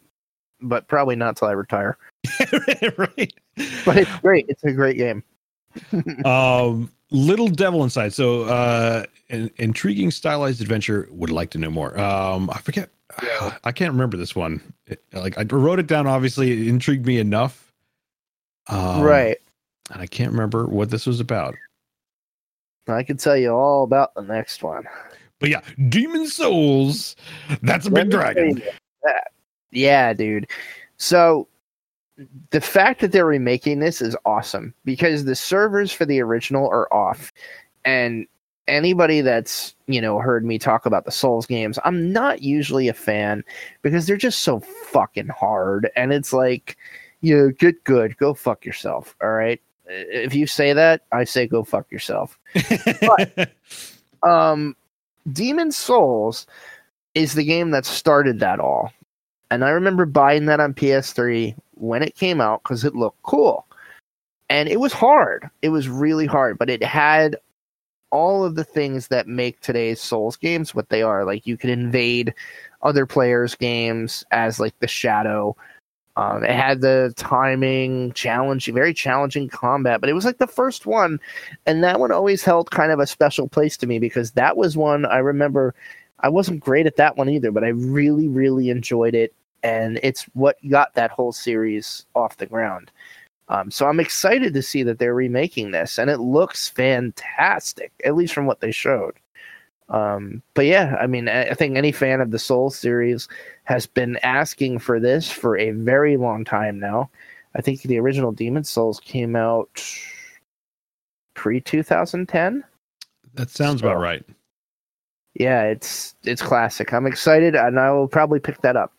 but probably not till I retire. right. But it's great. It's a great game. um, Little Devil Inside. So, uh, an intriguing stylized adventure. Would like to know more. Um, I forget. Yeah. I can't remember this one. It, like I wrote it down. Obviously, it intrigued me enough. Um, right. And I can't remember what this was about. I can tell you all about the next one. But yeah, Demon's Souls. That's a big dragon. Yeah, dude. So the fact that they're remaking this is awesome because the servers for the original are off. And anybody that's, you know, heard me talk about the Souls games, I'm not usually a fan because they're just so fucking hard. And it's like, you know, get good, go fuck yourself. All right if you say that, I say go fuck yourself. but, um, Demon's Souls is the game that started that all. And I remember buying that on PS3 when it came out because it looked cool. And it was hard. It was really hard, but it had all of the things that make today's Souls games what they are. Like you could invade other players' games as like the shadow um, it had the timing, challenging, very challenging combat, but it was like the first one, and that one always held kind of a special place to me because that was one I remember. I wasn't great at that one either, but I really, really enjoyed it, and it's what got that whole series off the ground. Um, so I'm excited to see that they're remaking this, and it looks fantastic, at least from what they showed. Um, but yeah, I mean, I think any fan of the Soul series has been asking for this for a very long time now. I think the original Demon's Souls came out pre 2010. That sounds so, about right. Yeah, it's it's classic. I'm excited, and I will probably pick that up.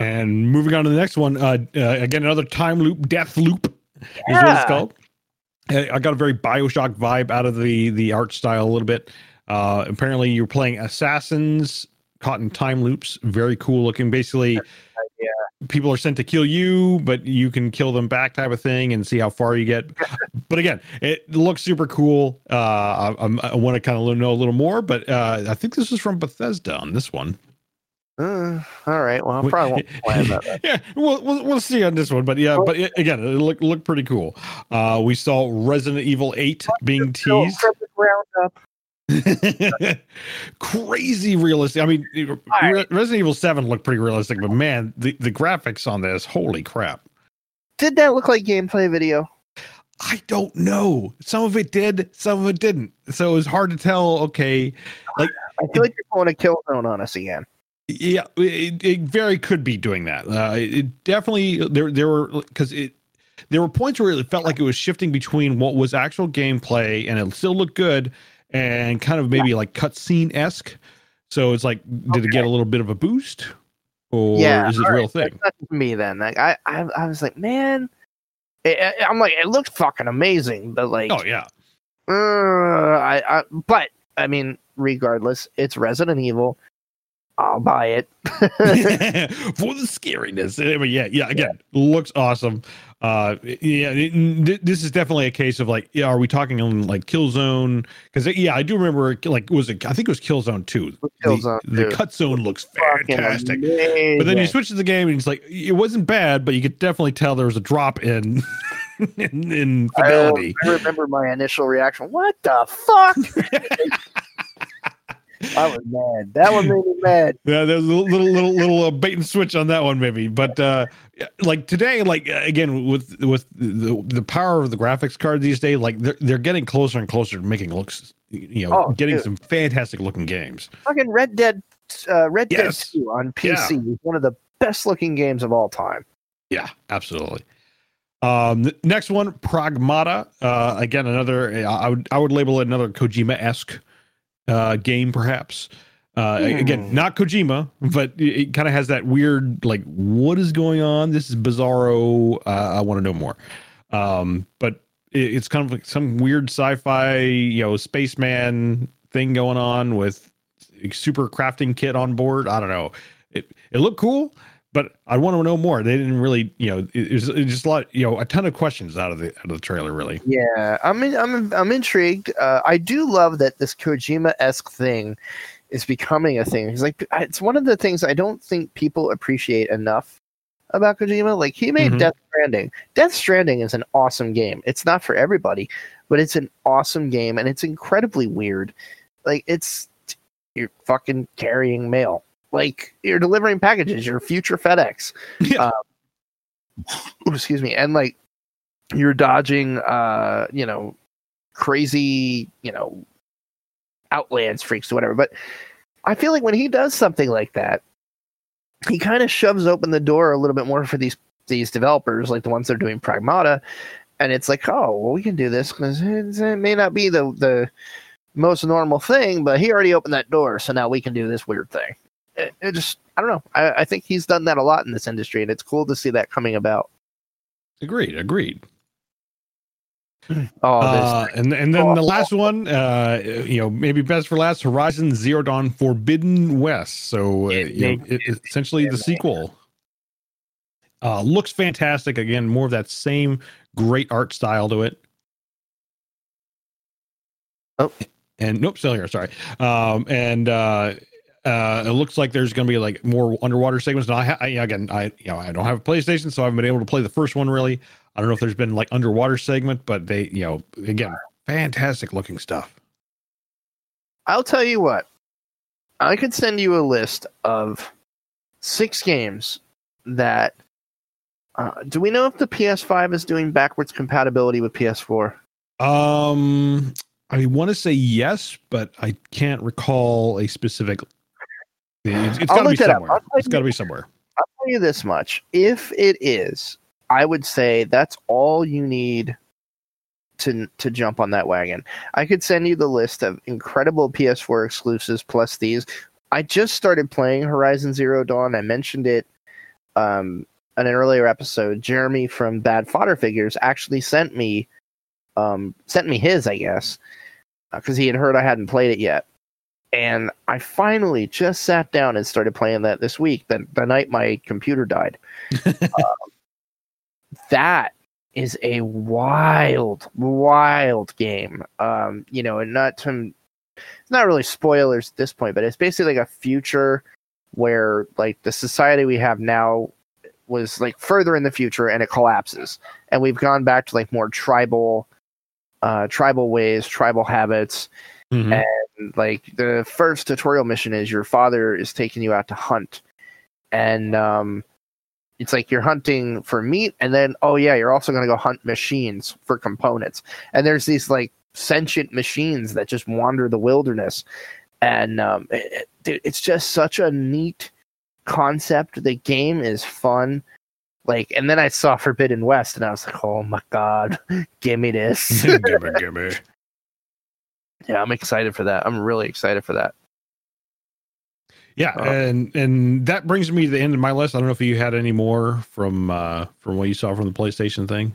And moving on to the next one, uh, uh, again another time loop, Deathloop yeah. is what it's called. I got a very Bioshock vibe out of the the art style a little bit. Uh, apparently, you're playing assassins caught in time loops. Very cool looking. Basically, yeah. people are sent to kill you, but you can kill them back, type of thing, and see how far you get. but again, it looks super cool. Uh, I, I want to kind of know a little more, but uh, I think this is from Bethesda on this one. Uh, all right. Well, I probably won't play that. yeah, we'll, we'll we'll see on this one, but yeah, but it, again, it looked looked pretty cool. Uh, we saw Resident Evil Eight being teased. from the ground up. Crazy realistic. I mean, right. Resident Evil Seven looked pretty realistic, but man, the, the graphics on this, holy crap! Did that look like gameplay video? I don't know. Some of it did, some of it didn't. So it was hard to tell. Okay, like I feel like you're pulling a kill zone on us again. Yeah, it, it very could be doing that. Uh, it definitely there there were because it there were points where it felt like it was shifting between what was actual gameplay and it still looked good and kind of maybe like cutscene esque. So it's like, did it get a little bit of a boost, or Yeah, is it a real right, thing? Me then. Like I, I, I was like, man, it, I'm like, it looked fucking amazing, but like, Oh yeah, uh, I, I, but I mean, regardless, it's Resident Evil. I'll buy it. for the scariness. I mean, yeah, yeah. Again, looks awesome. Uh, yeah, it- th- this is definitely a case of like, yeah, are we talking on like Killzone? Because yeah, I do remember like it was it? I think it was Killzone two. Killzone the, the cut zone looks fantastic. But then you switch to the game and it's like it wasn't bad, but you could definitely tell there was a drop in in, in I, fidelity. I remember my initial reaction. What the fuck? I was mad. That one made me mad. Yeah, there's a little little little, uh, bait and switch on that one, maybe. But uh, like today, like uh, again with with the the power of the graphics card these days, like they're they're getting closer and closer to making looks, you know, Oh, getting dude. some fantastic looking games. Fucking Red Dead, uh, Red Yes. Dead Two on PC is one of the best looking games of all time. Yeah, absolutely. Um, next one, Pragmata. Uh, again, another. I would I would label it another Kojima esque uh, game, perhaps. Uh, Again, Hmm. not Kojima, but it, it kind of has that weird, like, what is going on? This is bizarro. Uh, I want to know more. Um, but it, it's kind of like some weird sci-fi, you know, spaceman thing going on with a super crafting kit on board. I don't know. It it looked cool, but I want to know more. They didn't really, you know, it's it was, it was just a lot, you know, a ton of questions out of the out of the trailer, really. Yeah, I'm in, I'm I'm intrigued. Uh, I do love that this Kojima esque thing is becoming a thing. It's like it's one of the things I don't think people appreciate enough about Kojima. Like he made Mhm. Death Stranding. Death Stranding is an awesome game. It's not for everybody, but it's an awesome game, and it's incredibly weird. Like it's you're fucking carrying mail. Like you're delivering packages. You're future FedEx. Yeah. Oh, excuse me, and like you're dodging, uh, you know, crazy, you know, outlands freaks or whatever. But I feel like when he does something like that, he kind of shoves open the door a little bit more for these these developers, like the ones that are doing Pragmata, and it's like, oh, well, we can do this because it may not be the the most normal thing, but he already opened that door, so now we can do this weird thing. It, it just, I don't know. I, I think he's done that a lot in this industry, and it's cool to see that coming about. Agreed. Agreed. Oh, Uh, and and then the Oh. last one, uh, you know, maybe best for last, Horizon Zero Dawn Forbidden West. So uh, you know, it, essentially the sequel. Uh, looks fantastic. Again, more of that same great art style to it. Oh. and nope, still here. Sorry. Um, and uh, uh, it looks like there's going to be like more underwater segments. Now, I, ha- I again, I you know, I don't have a PlayStation, so I haven't been able to play the first one really. I don't know if there's been like underwater segment, but they, you know, again, fantastic looking stuff. I'll tell you what. I could send you a list of six games that. Uh, do we know if the PS5 is doing backwards compatibility with PS4? Um, I want to say yes, but I can't recall a specific. It's, it's got to be look that up. somewhere. It's got to be somewhere. I'll tell you this much: if it is, I would say that's all you need to to jump on that wagon. I could send you the list of incredible PS4 exclusives plus these. I just started playing Horizon Zero Dawn. I mentioned it um, in an earlier episode. Jeremy from Bad Fodder Figures actually sent me um, sent me his, I guess, because he had heard I hadn't played it yet. And I finally just sat down and started playing that this week. The, the night my computer died. that is a wild, wild game. Um, you know, and not to, it's not really spoilers at this point, but it's basically like a future where like the society we have now was like further in the future and it collapses and we've gone back to like more tribal uh tribal ways tribal habits Mhm. and like the first tutorial mission is your father is taking you out to hunt. And um it's like you're hunting for meat and then oh yeah you're also going to go hunt machines for components. And there's these like sentient machines that just wander the wilderness. And um it, it- it's just such a neat concept. The game is fun. Like and then i saw forbidden west and i was like oh my god give me this. Gimme, gimme. Yeah i'm excited for that i'm really excited for that Yeah, Uh, and and that brings me to the end of my list. I don't know if you had any more from uh from what you saw from the PlayStation thing.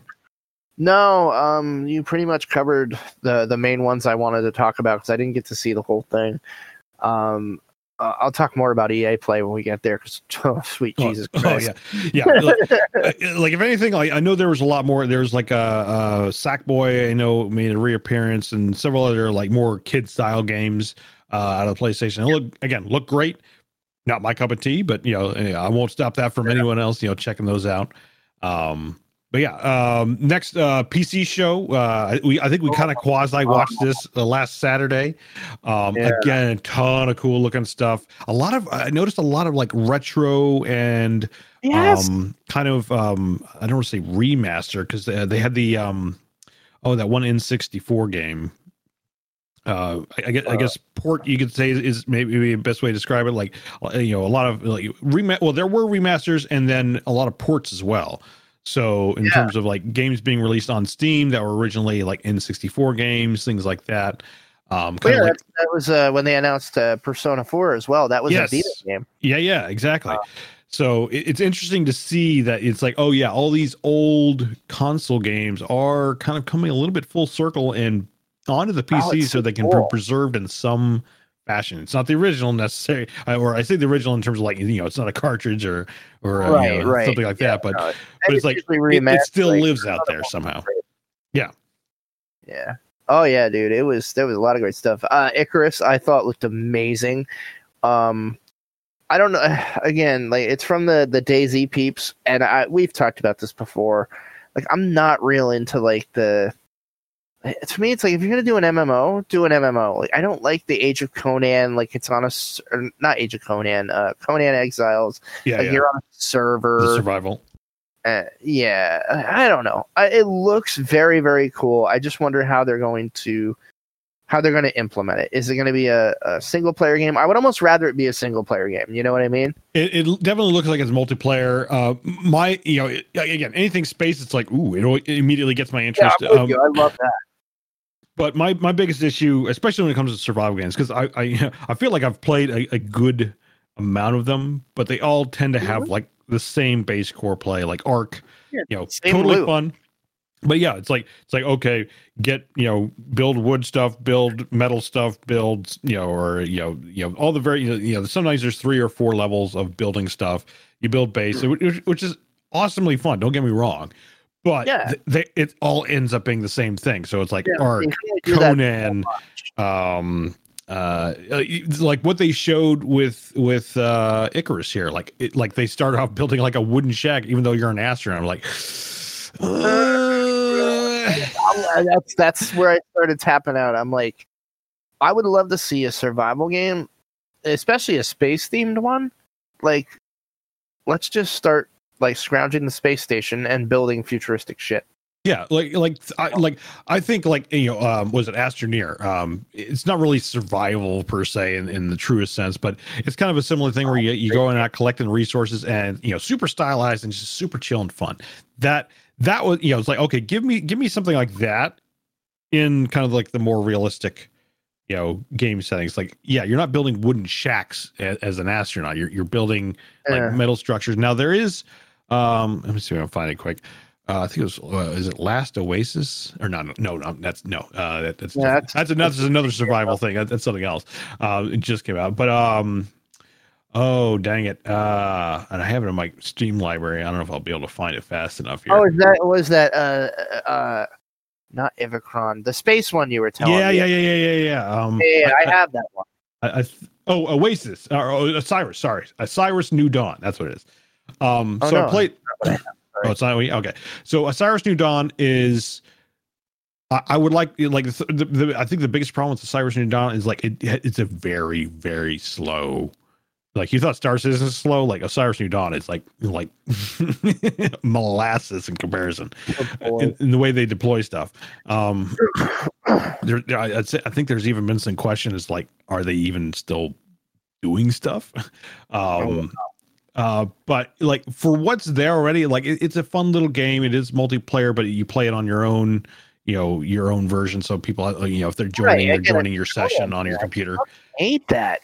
No, um, you pretty much covered the the main ones I wanted to talk about because I didn't get to see the whole thing. Um, uh, I'll talk more about EA Play when we get there. Because oh, sweet Oh, Jesus oh, Christ! yeah, yeah. like, uh, like, if anything, like I know there was a lot more. There's like a, a Sackboy. I know made a reappearance and several other like more kid style games uh, out of the PlayStation. It look again look great. Not my cup of tea, but you know I won't stop that from anyone else. You know checking those out. Um, but yeah, um, next uh, PC show. Uh, we I think we kind of quasi watched this uh, last Saturday. Um, Yeah. Again, a ton of cool looking stuff. A lot of I noticed a lot of like retro and yes, um kind of um I don't want to say remaster because they, they had the um oh that one N64 game. Uh, I, I guess I Uh, guess port you could say is, is maybe the best way to describe it. Like uh, you know a lot of like rema- well there were remasters and then a lot of ports as well. So in Yeah. terms of like games being released on Steam that were originally like N64 games, things like that. Um, yeah, like that, was uh, when they announced uh, Persona Four as well. That was Yes. a Vita game. Yeah, yeah, exactly. so it, it's interesting to see that it's like, oh yeah, all these old console games are kind of coming a little bit full circle and onto the PC so so they can cool. be preserved in some fashion. It's not the original necessary, uh, or I say the original in terms of like you know, it's not a cartridge or or uh, you know, right. something like that, but No, but it's like it, it still like, lives out there somehow. Yeah. Yeah. Oh yeah, dude. It was there was a lot of great stuff. Uh Icarus I thought looked amazing. Um I don't know again, like it's from the the DayZ peeps and I we've talked about this before. Like I'm not real into like the to me it's like if you're going to do an MMO, do an MMO. Like I don't like the Age of Conan like it's on a or not Age of Conan, uh Conan Exiles. Yeah, like yeah. you're on a The server. survival. Uh, yeah, I I don't know. I, it looks very, very cool. I just wonder how they're going to how they're going to implement it. Is it going to be a, a single player game? I would almost rather it be a single player game. You know what I mean? It, it definitely looks like it's multiplayer. Uh, my, you know, it- again, anything space, it's like, ooh, it, immediately gets my interest. I'm Um. I love that. But my my biggest issue, especially when it comes to survival games, because I, I I feel like I've played a, a good amount of them, but they all tend to have Mhm. like the same base core play, like ARK. Yeah, you know, totally loop. fun. But yeah, it's like it's like okay, get you know, build wood stuff, build metal stuff, build you know, or you know, you know, all the very you know, sometimes there's three or four levels of building stuff. You build base, which, which is awesomely fun. Don't get me wrong, but Yeah. th- they, it all ends up being the same thing. So it's like Yeah, ARK, you can't do that Conan, um uh uh, like what they showed with with uh icarus here like it like they start off building like a wooden shack even though you're an astronaut i'm like uh, that's that's where I started tapping out. I'm like, I would love to see a survival game, especially a space themed one. Like, let's just start like scrounging the space station and building futuristic shit. yeah like like i like i think like you know um was it astroneer? Um it's not really survival per se in, in the truest sense but it's kind of a similar thing where you, you go in and out collecting resources and you know super stylized and just super chill and fun. That that was you know it's like okay give me give me something like that in kind of like the more realistic you know game settings. Like yeah you're not building wooden shacks as, as an astronaut. You're, you're building like Yeah. metal structures. Now there is um let me see if i can find it quick uh, I think it was. Uh, is it Last Oasis or not? No, no, that's no. Uh, that, that's Yeah, that's that's another, that's another survival thing. That, that's something else. Uh, it just came out, but um, oh dang it! Uh, and I have it in my Steam library. I don't know if I'll be able to find it fast enough here. Oh, is that was that uh uh not Ivacron, the space one you were telling yeah, me. yeah, yeah, yeah, yeah, yeah. Um, Yeah, I I, have that one. I, I, th- Oh, Oasis or oh, Osiris. Sorry, Osiris New Dawn. That's what it is. Um, Oh, so no. I played. Oh, it's not okay. So Osiris New Dawn is. I, I would like like the, the, I think the biggest problem with Osiris New Dawn is like it it's a very very slow. Like you thought Star Citizen is slow, like Osiris New Dawn is like like molasses in comparison Oh, in, in the way they deploy stuff. Um, there, I, I'd say, I think there's even been some question is like, are they even still doing stuff? Um, uh, but like for what's there already, like it, it's a fun little game. It is multiplayer, but you play it on your own, you know, your own version. So people, uh, you know, if they're joining, I they're joining your session on your computer. hate that.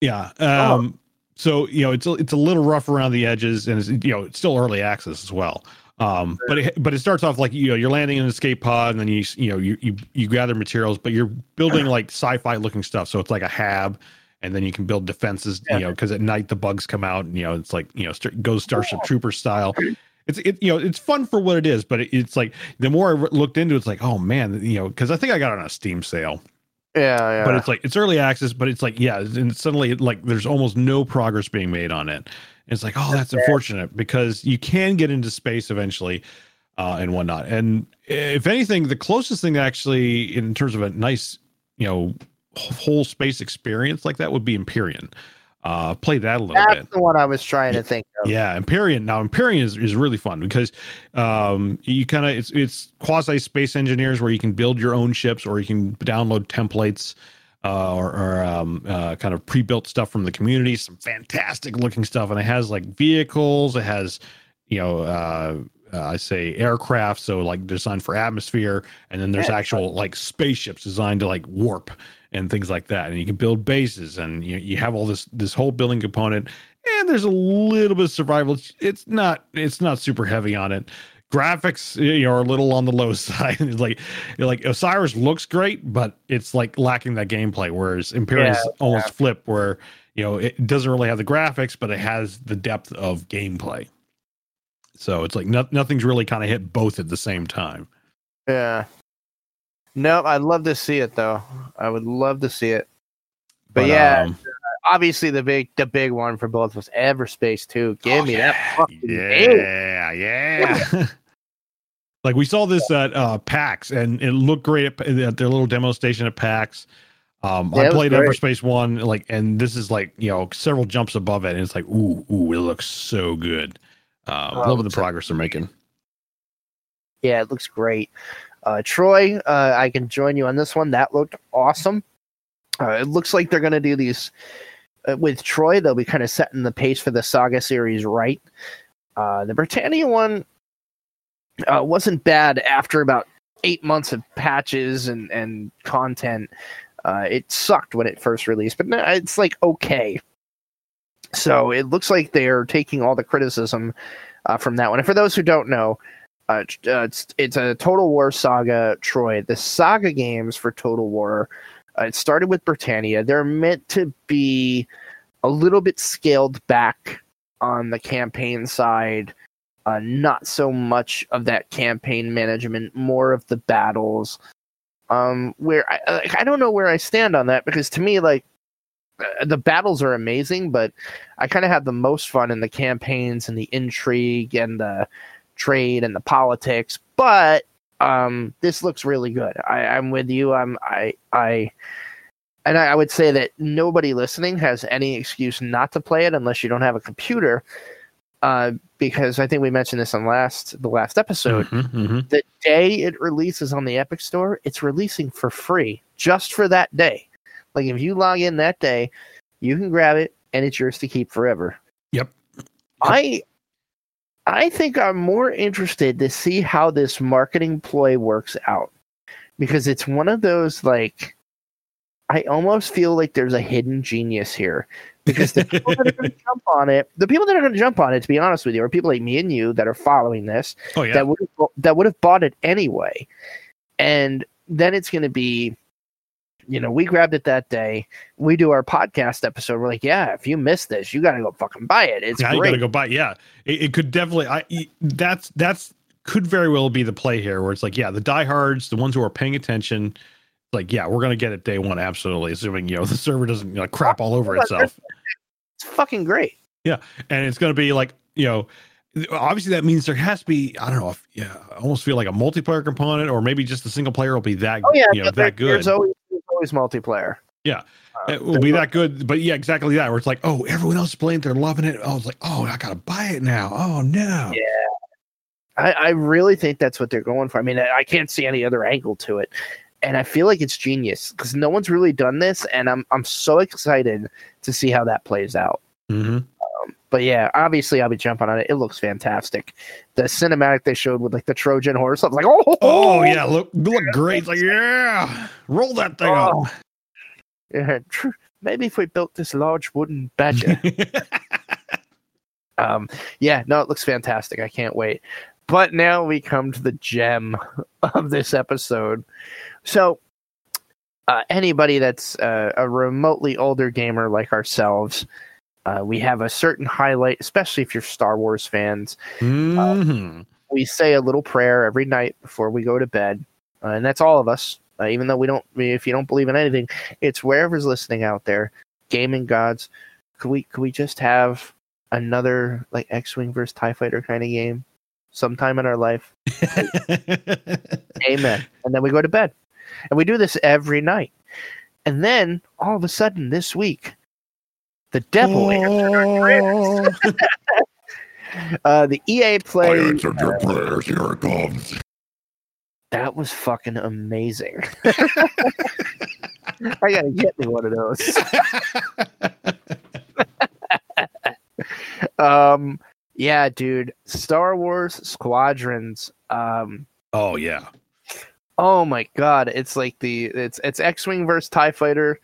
Yeah. Oh. Um, so you know, it's a, it's a little rough around the edges, and it's you know, it's still early access as well. Um, but it, but it starts off like you know, you're landing in an escape pod, and then you you know, you you you gather materials, but you're building like sci-fi looking stuff. So it's like a hab, and then you can build defenses. Yeah. You know, because at night the bugs come out, and you know, it's like you know, st- goes Starship Trooper style. It's it you know it's fun for what it is, but it, it's like the more I looked into it, it's like oh man, you know, because I think I got it on a Steam sale Yeah, yeah. but it's like it's early access but it's like yeah and suddenly like there's almost no progress being made on it it's like oh that's unfortunate because you can get into space eventually uh and whatnot and if anything the closest thing actually in terms of a nice you know whole space experience like that would be Empyrion uh play that a little that's bit the one I was trying to think of. yeah, Empyrion. Now Empyrion is, is really fun because um, you kind of it's it's quasi space engineers where you can build your own ships or you can download templates uh, or, or um, uh, kind of pre-built stuff from the community. Some fantastic looking stuff, and it has like vehicles. It has you know uh, I say aircraft, so like designed for atmosphere, and then there's Yeah. actual like spaceships designed to like warp and things like that. And you can build bases, and you you have all this this whole building component and there's a little bit of survival. It's- not it's not super heavy on it. Graphics you know are a little on the low side. It's like like Osiris looks great, but it's like lacking that gameplay. Whereas Empyrion is Yeah, almost flip, where you know it doesn't really have the graphics, but it has the depth of gameplay. So it's like no, nothing's really kind of hit both at the same time. Yeah. No, I'd love to see it though. I would love to see it. But, yeah, um, obviously the big the big one for both was Everspace 2. Give Oh, me yeah. that fucking game. Yeah, yeah. like we saw this at uh, PAX, and it looked great at, at their little demo station at PAX. Um, Yeah, I played. Everspace one, like, and this is like you know several jumps above it, and it's like, ooh, ooh, it looks so good. Uh, Oh, loving the so- progress they're making. Yeah, it looks great. Uh, Troy, uh, I can join you on this one. That looked awesome. Uh, it looks like they're going to do these uh, with Troy. They'll be kind of setting the pace for the Saga series right. Uh, the Britannia one uh, wasn't bad after about eight months of patches and, and content. Uh, it sucked when it first released, but now it's like okay. So it looks like they're taking all the criticism uh, from that one. And for those who don't know, uh, uh, it's it's a Total War Saga Troy. The Saga games for Total War. Uh, it started with Britannia. They're meant to be a little bit scaled back on the campaign side. Uh, not so much of that campaign management, more of the battles. Um, where I I don't know where I stand on that because to me, like the battles are amazing, but I kind of have the most fun in the campaigns and the intrigue and the trade and the politics. But um, this looks really good. I, I'm with you. I'm I I and I, I would say that nobody listening has any excuse not to play it unless you don't have a computer. Uh, because I think we mentioned this on last the last episode. Mhm, mhm. The day it releases on the Epic Store, it's releasing for free just for that day. Like if you log in that day, you can grab it and it's yours to keep forever. Yep. I I think I'm more interested to see how this marketing ploy works out because it's one of those like I almost feel like there's a hidden genius here because the people that are going to jump on it, the people that are going to jump on it, to be honest with you, are people like me and you that are following this Oh yeah, that would that would have bought it anyway, and then it's going to be, you know, we grabbed it that day. We do our podcast episode. We're like, yeah, if you miss this, you got to go fucking buy it. It's now you gotta go buy. Yeah, it, it could definitely. I that's that's could very well be the play here, where it's like, yeah, the diehards, the ones who are paying attention, like, yeah, we're gonna get it day one, absolutely, assuming you know the server doesn't you know, crap all over itself. It's fucking great. Yeah, and it's to be like you know obviously that means there has to be i don't know if yeah i almost feel like a multiplayer component or maybe just the single player will be that Oh yeah, you know that good There's always, always multiplayer. Yeah. Uh, it will be that good but yeah exactly that where it's like oh everyone else is playing they're loving it oh it's like oh i gotta buy it now oh no Yeah. I, I really think that's what they're going for. I mean, I, I can't see any other angle to it, and I feel like it's genius because no one's really done this, and I'm I'm so excited to see how that plays out. hmm But yeah, obviously I'll be jumping on it. It looks fantastic. The cinematic they showed with like the Trojan horse, I was like, oh, oh yeah look look great it's like yeah roll that thing Oh. yeah. tr- Maybe if we built this large wooden badger. um, yeah, no, it looks fantastic. I can't wait. But now we come to the gem of this episode. So, uh, anybody that's uh, a remotely older gamer like ourselves, uh, we have a certain highlight, especially if you're Star Wars fans. Mhm. We say a little prayer every night before we go to bed, uh, and that's all of us. Uh, even though we don't, if you don't believe in anything, it's wherever's listening out there, gaming gods. Could we, could we just have another like X-wing versus Tie Fighter kind of game sometime in our life? Amen. And then we go to bed, and we do this every night. And then all of a sudden this week, the devil answered our prayers. Oh. Uh, the EA play. I answered your prayers. Here it comes. that was fucking amazing. I gotta get me one of those. um, yeah, dude, Star Wars Squadrons. Um, oh yeah oh my god, it's like the it's it's X-wing versus Tie Fighter.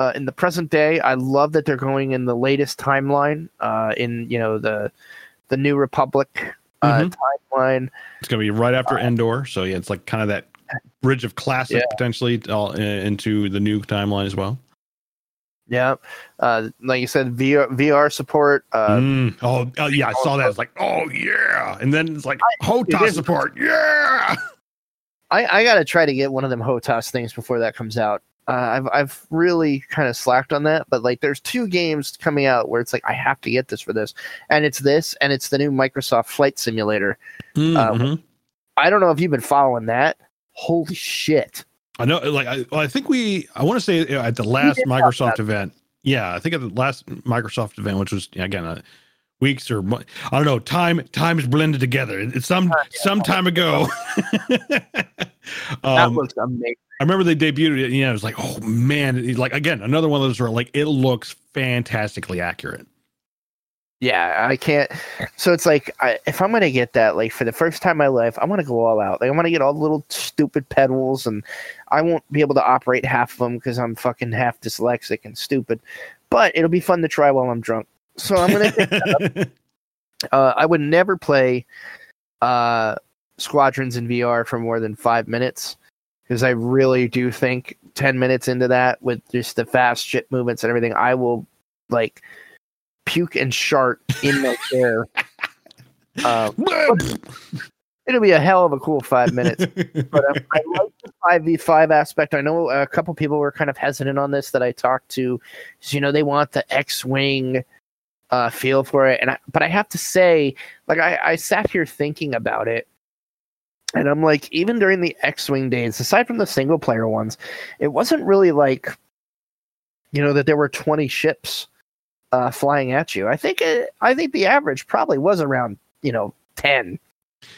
Uh, in the present day, I love that they're going in the latest timeline. Uh, in you know the the New Republic uh, Mhm. timeline. It's gonna be right after Endor, so yeah, it's like kind of that bridge of classic Yeah. potentially all, uh, into the new timeline as well. Yeah, uh, like you said, VR, VR support. Uh, Mm. Oh, oh, yeah, I saw that. It's like, oh yeah, and then it's like it HOTAS is- support, yeah. I, I gotta try to get one of them HOTAS things before that comes out. Uh, I've I've really kind of slacked on that, but like there's two games coming out where it's like I have to get this for this, and it's this and it's the new Microsoft Flight Simulator. Mhm. I don't know if you've been following that. Holy shit! I know, like I, I think we, I want to say uh, at the last Microsoft event, yeah, I think at the last Microsoft event, which was again uh, weeks or I don't know, time time is blended together. It's some some time ago. That um, looks amazing. I remember they debuted it. And, yeah, it was like, oh man, like again, another one of those where like it looks fantastically accurate. Yeah, I can't. So it's like I, if I'm gonna get that, like for the first time in my life, I want to go all out. Like I want to get all the little stupid pedals, and I won't be able to operate half of them because I'm fucking half dyslexic and stupid. But it'll be fun to try while I'm drunk. So I'm gonna. uh, I would never play uh, Squadrons in VR for more than five minutes because I really do think ten minutes into that, with just the fast ship movements and everything, I will like puke and shart in my chair. Uh, it'll be a hell of a cool five minutes. But um, I like the five v five aspect. I know a couple people were kind of hesitant on this that I talked to. you know, they want the X wing uh, feel for it, and I, but I have to say, like, I, I sat here thinking about it, and I'm like, even during the X wing days, aside from the single player ones, it wasn't really like, you know, that there were 20 ships uh, flying at you. I think it, I think the average probably was around you know 10.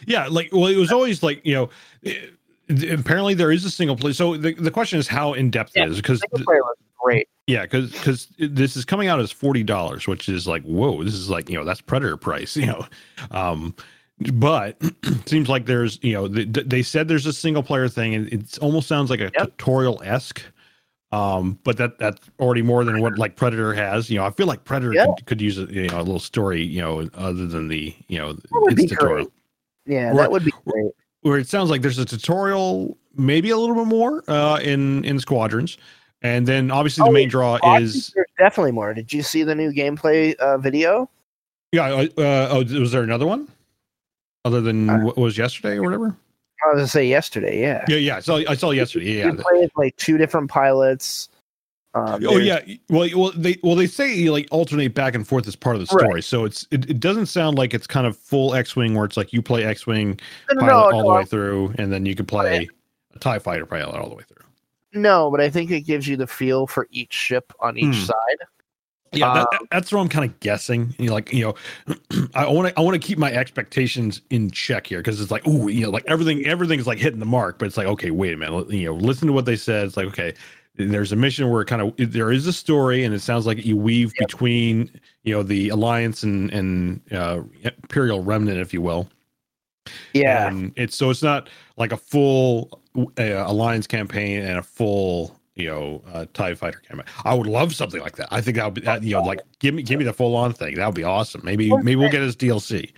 Yeah, like well, it was always like you know. eh, Apparently, there is a single player. So the, the question is how in depth Yeah, it is because Single player was great. Yeah, because because this is coming out as forty dollars, which is like whoa, this is like you know that's predator price, you know. Um, but it seems like there's you know they, they said there's a single player thing, and it almost sounds like a Yep. tutorial esque. Um, but that that's already more than what like Predator has. You know, I feel like Predator Yeah. could, could use a you know a little story, you know, other than the you know its tutorial. great. Yeah, Right. that would be great. Where it sounds like there's a tutorial, maybe a little bit more uh, in in Squadrons, and then obviously the Oh, main draw I is there's definitely more. Did you see the new gameplay uh, video? Yeah. Uh, oh, was there another one other than Uh, what was yesterday or whatever? I was gonna say yesterday. Yeah. Yeah, yeah. I saw I saw yesterday. Yeah. You play as, like two different pilots. Um, Oh yeah, well, well, they well they say you like alternate back and forth as part of the Right. story, so it's it, it doesn't sound like it's kind of full X-wing where it's like you play X-wing No, no, pilot no, all no, the way through, and then you can play a Tie Fighter pilot all the way through. No, but I think it gives you the feel for each ship on each Hmm. side. Yeah, Um, that- that's what I'm kind of guessing. You know, like you know, I want to I want to keep my expectations in check here because it's like, ooh, you know, like everything everything's like hitting the mark, but it's like, okay, wait a minute, you know, listen to what they said. It's like, okay, there's a mission where kind of there is a story, and it sounds like you weave between you know the alliance and and uh, imperial remnant, if you will. Yeah. And it's so it's not like a full uh, alliance campaign and a full you know uh, Tie Fighter campaign. I would love something like that. I think that would be that, you know like give me give me the full on thing. That would be awesome. Maybe maybe we'll get his DLC.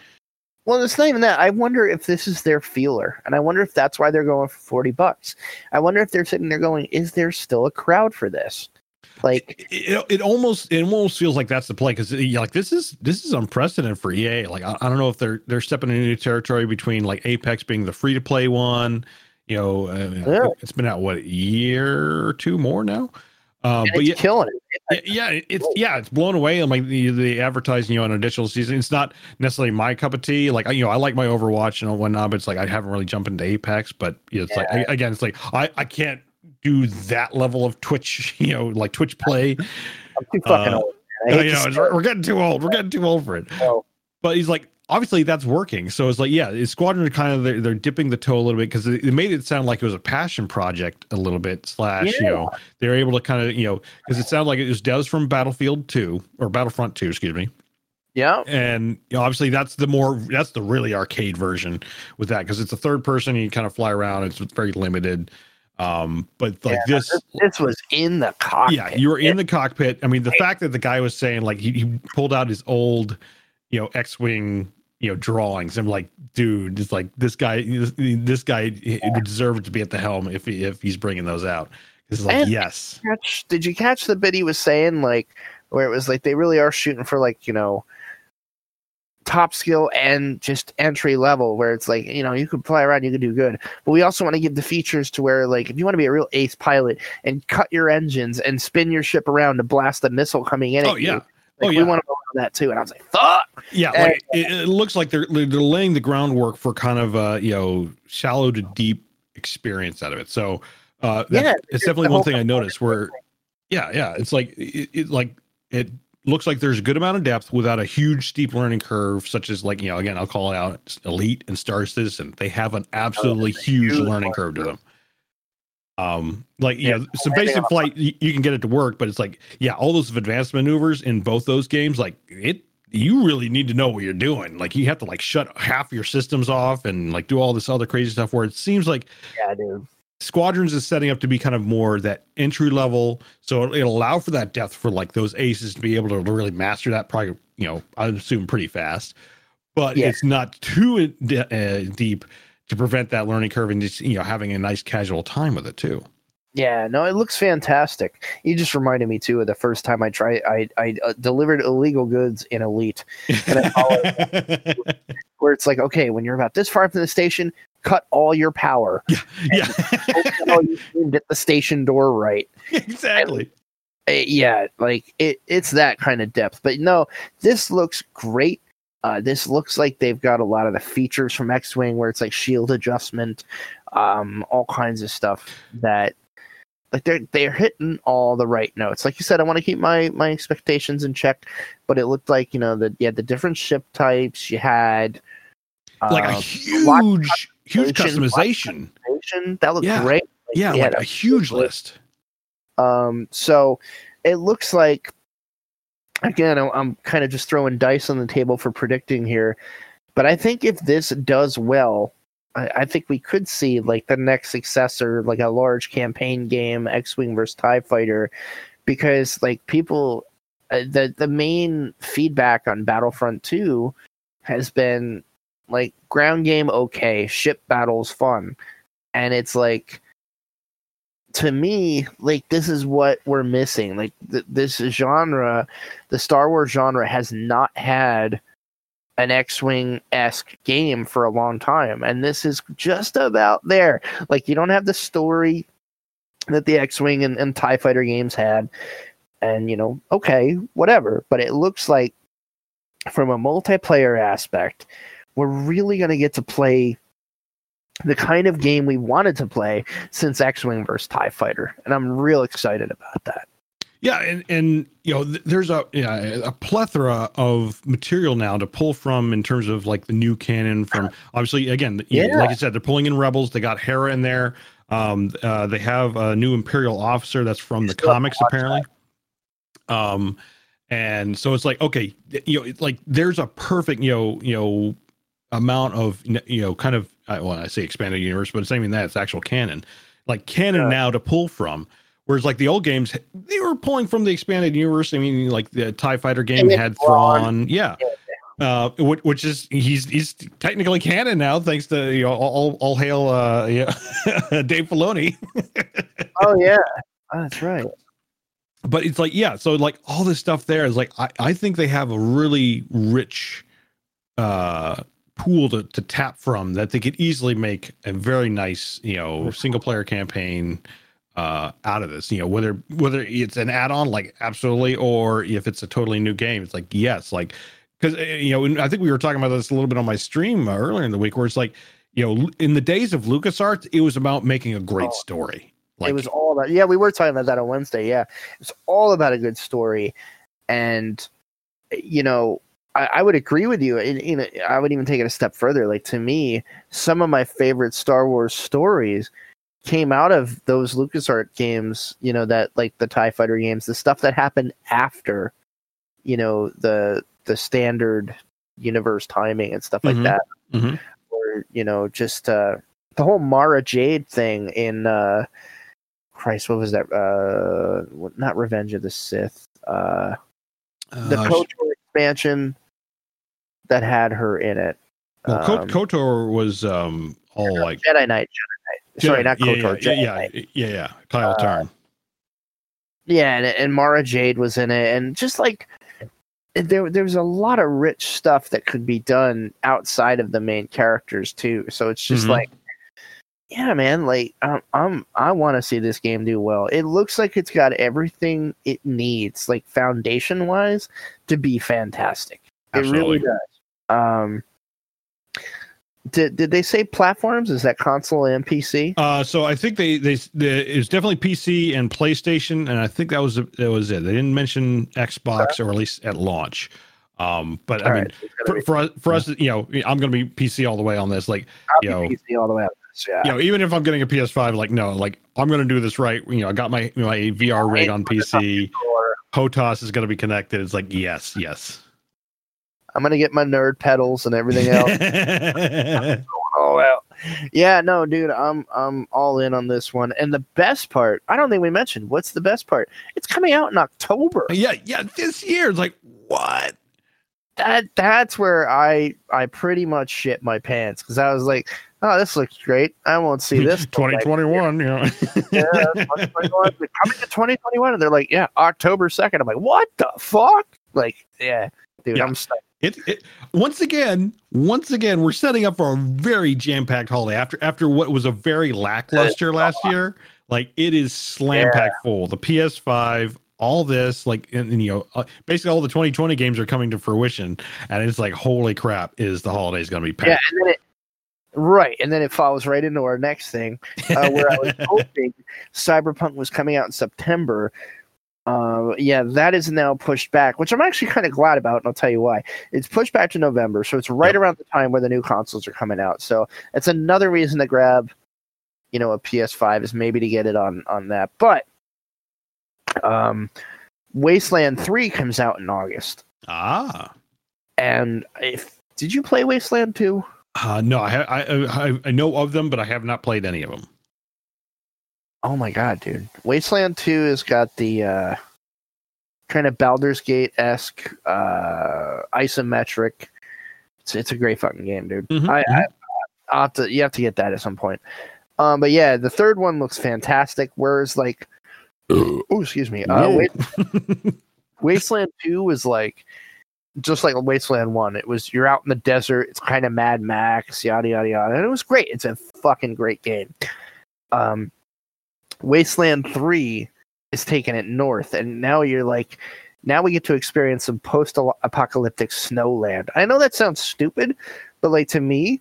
Well, it's not even that. I wonder if this is their feeler, and I wonder if that's why they're going for forty bucks. I wonder if they're sitting there going, "Is there still a crowd for this?" Like, It, it, it almost it almost feels like that's the play because like this is this is unprecedented for EA. Like I, I don't know if they're they're stepping into new territory between like Apex being the free to play one. You know, uh, Yeah. it's been out what a year or two more now. Um, and but yeah, killing it. Yeah, yeah, it's yeah, it's blown away. I'm like the the advertising you know, on an additional season. It's not necessarily my cup of tea. Like you know, I like my Overwatch and whatnot, but it's like I haven't really jumped into Apex. But you know, it's like Yeah. again, it's like I I can't do that level of Twitch. You know, like Twitch play. I'm too fucking Uh, old. I you know, we're getting too old. We're getting too old for it. though. But he's like, obviously that's working. So it's like, yeah, Squadron kind of they're, they're dipping the toe a little bit because it, they made it sound like it was a passion project a little bit. Slash, you know, they're able to kind of you know because it sounded like it was devs from Battlefield Two or Battlefront Two, excuse me. Yeah. And you know, obviously that's the more that's the really arcade version with that because it's a third person. You kind of fly around. It's very limited. Um, but like Yeah, this, This, this was in the cockpit. yeah, you were in the cockpit. I mean, the fact that the guy was saying like he, he pulled out his old, you know, X-wing, you know, drawings. I'm like, dude, it's like this guy, this, this guy deserved to be at the helm if he, if he's bringing those out. It's like, And- yes, catch did you catch the bit he was saying like where it was like they really are shooting for like you know top skill and just entry level where it's like you know you could fly around you could do good but we also want to give the features to where like if you want to be a real ace pilot and cut your engines and spin your ship around to blast a missile coming in oh at you, yeah, like, oh, we want to go on that too. And i was like fuck! Yeah. And- Like it, it looks like they're they're laying the groundwork for kind of uh you know shallow to deep experience out of it. So uh, that's, Yeah, it's definitely one thing I noticed where yeah yeah it's like it, it like it looks like there's a good amount of depth without a huge steep learning curve such as like you know again i'll call it out elite and star citizen. They have an absolutely huge huge learning curve to them um like you Yeah, so basic flight you, you can get it to work but it's like yeah all those advanced maneuvers in both those games like it you really need to know what you're doing like you have to like shut half your systems off and like do all this other crazy stuff where it seems like yeah dude Squadrons is setting up to be kind of more that entry level, so it'll, it'll allow for that depth for like those aces to be able to really master that. Probably, you know, I assume pretty fast, but Yeah. it's not too de- uh, deep to prevent that learning curve and just you know having a nice casual time with it too. Yeah, no, it looks fantastic. You just reminded me too of the first time I tried. I I uh, delivered illegal goods in Elite, And where it's like, okay, when you're about this far from the station, cut all your power. yeah, all you get the station door right. exactly. Uh, yeah, like it, it's that kind of depth. But no, this looks great. Uh, this looks like they've got a lot of the features from X-wing, where it's like shield adjustment, um, all kinds of stuff that like they're they're hitting all the right notes. Like you said, I want to keep my my expectations in check, but it looked like you know that you had the different ship types. You had Like a um, huge, huge customization, customization. that looked Yeah. great. Yeah, yeah, like a huge good. list. Um, so it looks like again, I'm, kind of just throwing dice on the table for predicting here, but I think if this does well, I, I think we could see like the next successor, like a large campaign game, X-wing versus Tie Fighter, because like people, uh, the the main feedback on Battlefront Two has been like ground game okay, ship battles fun, and it's like to me, like this is what we're missing. Like th- this genre, the Star Wars genre has not had an X-wing esque game for a long time, and this is just about there. Like you don't have the story that the X-wing and, and Tie Fighter games had, and you know, okay, whatever. But it looks like from a multiplayer aspect, we're really going to get to play the kind of game we wanted to play since X-wing versus Tie Fighter, and I'm real excited about that. Yeah, and and you know, th- there's a yeah, a plethora of material now to pull from in terms of like the new canon. From obviously, again, you know, Yeah. like I said, they're pulling in Rebels. They got Hera in there. Um, uh, they have a new Imperial officer that's from the Still have to comics, apparently. Um, and so it's like okay, you know, like there's a perfect you know you know amount of you know kind of I- well I say expanded universe, but it's not even that it's actual canon, like canon Yeah. now to pull from. Whereas like the old games, they were pulling from the expanded universe. I mean, like the Tie Fighter game had Thrawn. Thrawn, yeah, uh, which, which is he's he's technically canon now, thanks to you know all all hail uh, yeah, Dave Filoni. Oh yeah, Oh, that's right. but it's like yeah so like all this stuff there is like i, I think they have a really rich uh pool to, to tap from that they could easily make a very nice you know single player campaign uh out of this you know whether whether it's an add-on like absolutely or if it's a totally new game it's like yes like because you know i think we were talking about this a little bit on my stream uh, earlier in the week where it's like you know in the days of lucasarts it was about making a great Oh. story like it was all about yeah we were talking about that on wednesday yeah it's all about a good story and you know i, I would agree with you and, you know, i would even take it a step further like to me some of my favorite star wars stories came out of those lucasart games you know that like the tie fighter games the stuff that happened after you know the the standard universe timing and stuff like Mhm. that Mhm. or you know just uh the whole mara jade thing in uh Christ, what was that? Uh, not Revenge of the Sith. Uh, the Uh, KOTOR expansion that had her in it. Well, Um, Kotor was um all like Jedi Knight. Jedi Knight. Sorry, not yeah, KOTOR. Yeah, Jedi yeah, Knight. yeah, yeah, yeah. Kyle Uh, Tarn. Yeah, and, and Mara Jade was in it, and just like there, there was a lot of rich stuff that could be done outside of the main characters too. So it's just Mhm. like, yeah, man, like I'm, I'm I want to see this game do well. It looks like it's got everything it needs, like foundation wise, to be fantastic. It really does. Um, did did they say platforms? Is that console and PC? Uh, so I think they they, they it was definitely PC and PlayStation, and I think that was that was it. They didn't mention Xbox or at least at launch. Um, but I mean, right, it's for, for us, for us, you know, I'm going to be PC all the way on this. Like, I'll you be know, PC all the way up. Yeah. you know, even if I'm getting a PS5, like, no, like I'm going to do this right. You know, I got my my VR rig on PC. HOTAS is going to be connected. It's like, yes, yes. I'm gonna get my nerd pedals and everything else. Oh, all out. Yeah, no, dude, I'm I'm all in on this one. And the best part, I don't think we mentioned. What's the best part? It's coming out in October. yeah, yeah. This year, it's like, what? That that's where I I pretty much shit my pants because I was like, oh, this looks great. I won't see this. till 2021, you know. Yeah, 2021. They're coming to 2021, and they're like, yeah, October second. I'm like, what the fuck? Like, yeah, dude, Yeah. I'm stoked. It, it once again, once again, we're setting up for a very jam-packed holiday after after what was a very lackluster last year. Like it is slam packed full. The PS5, all this, like and, and, you know, uh, basically all the 2020 games are coming to fruition, and it's like, holy crap, is the holidays going to be Yeah, packed? and then it right, and then it follows right into our next thing, uh, where I was hoping Cyberpunk was coming out in September. Uh, yeah, that is now pushed back, which I'm actually kind of glad about, and I'll tell you why. It's pushed back to November, so it's right Yep. around the time where the new consoles are coming out. So it's another reason to grab, you know, a PS5 is maybe to get it on on that. But um, Wasteland Three comes out in August, ah, and if did you play Wasteland Two? uh, no, I, ha- I I I know of them, but I have not played any of them. Oh my god, dude. Wasteland 2 has got the uh kind of Baldur's Gate esque uh isometric. It's it's a great fucking game, dude. Mhm, I, I I'll have to you have to get that at some point. Um but yeah, the third one looks fantastic. Whereas like oh excuse me. Uh Whoa. Wa- Wasteland 2 was like just like Wasteland One. It was you're out in the desert. It's kind of Mad Max, yada yada yada, and it was great. It's a fucking great game. Um, Wasteland Three is taking it north, and now you're like, now we get to experience some post-apocalyptic snowland. I know that sounds stupid, but like to me,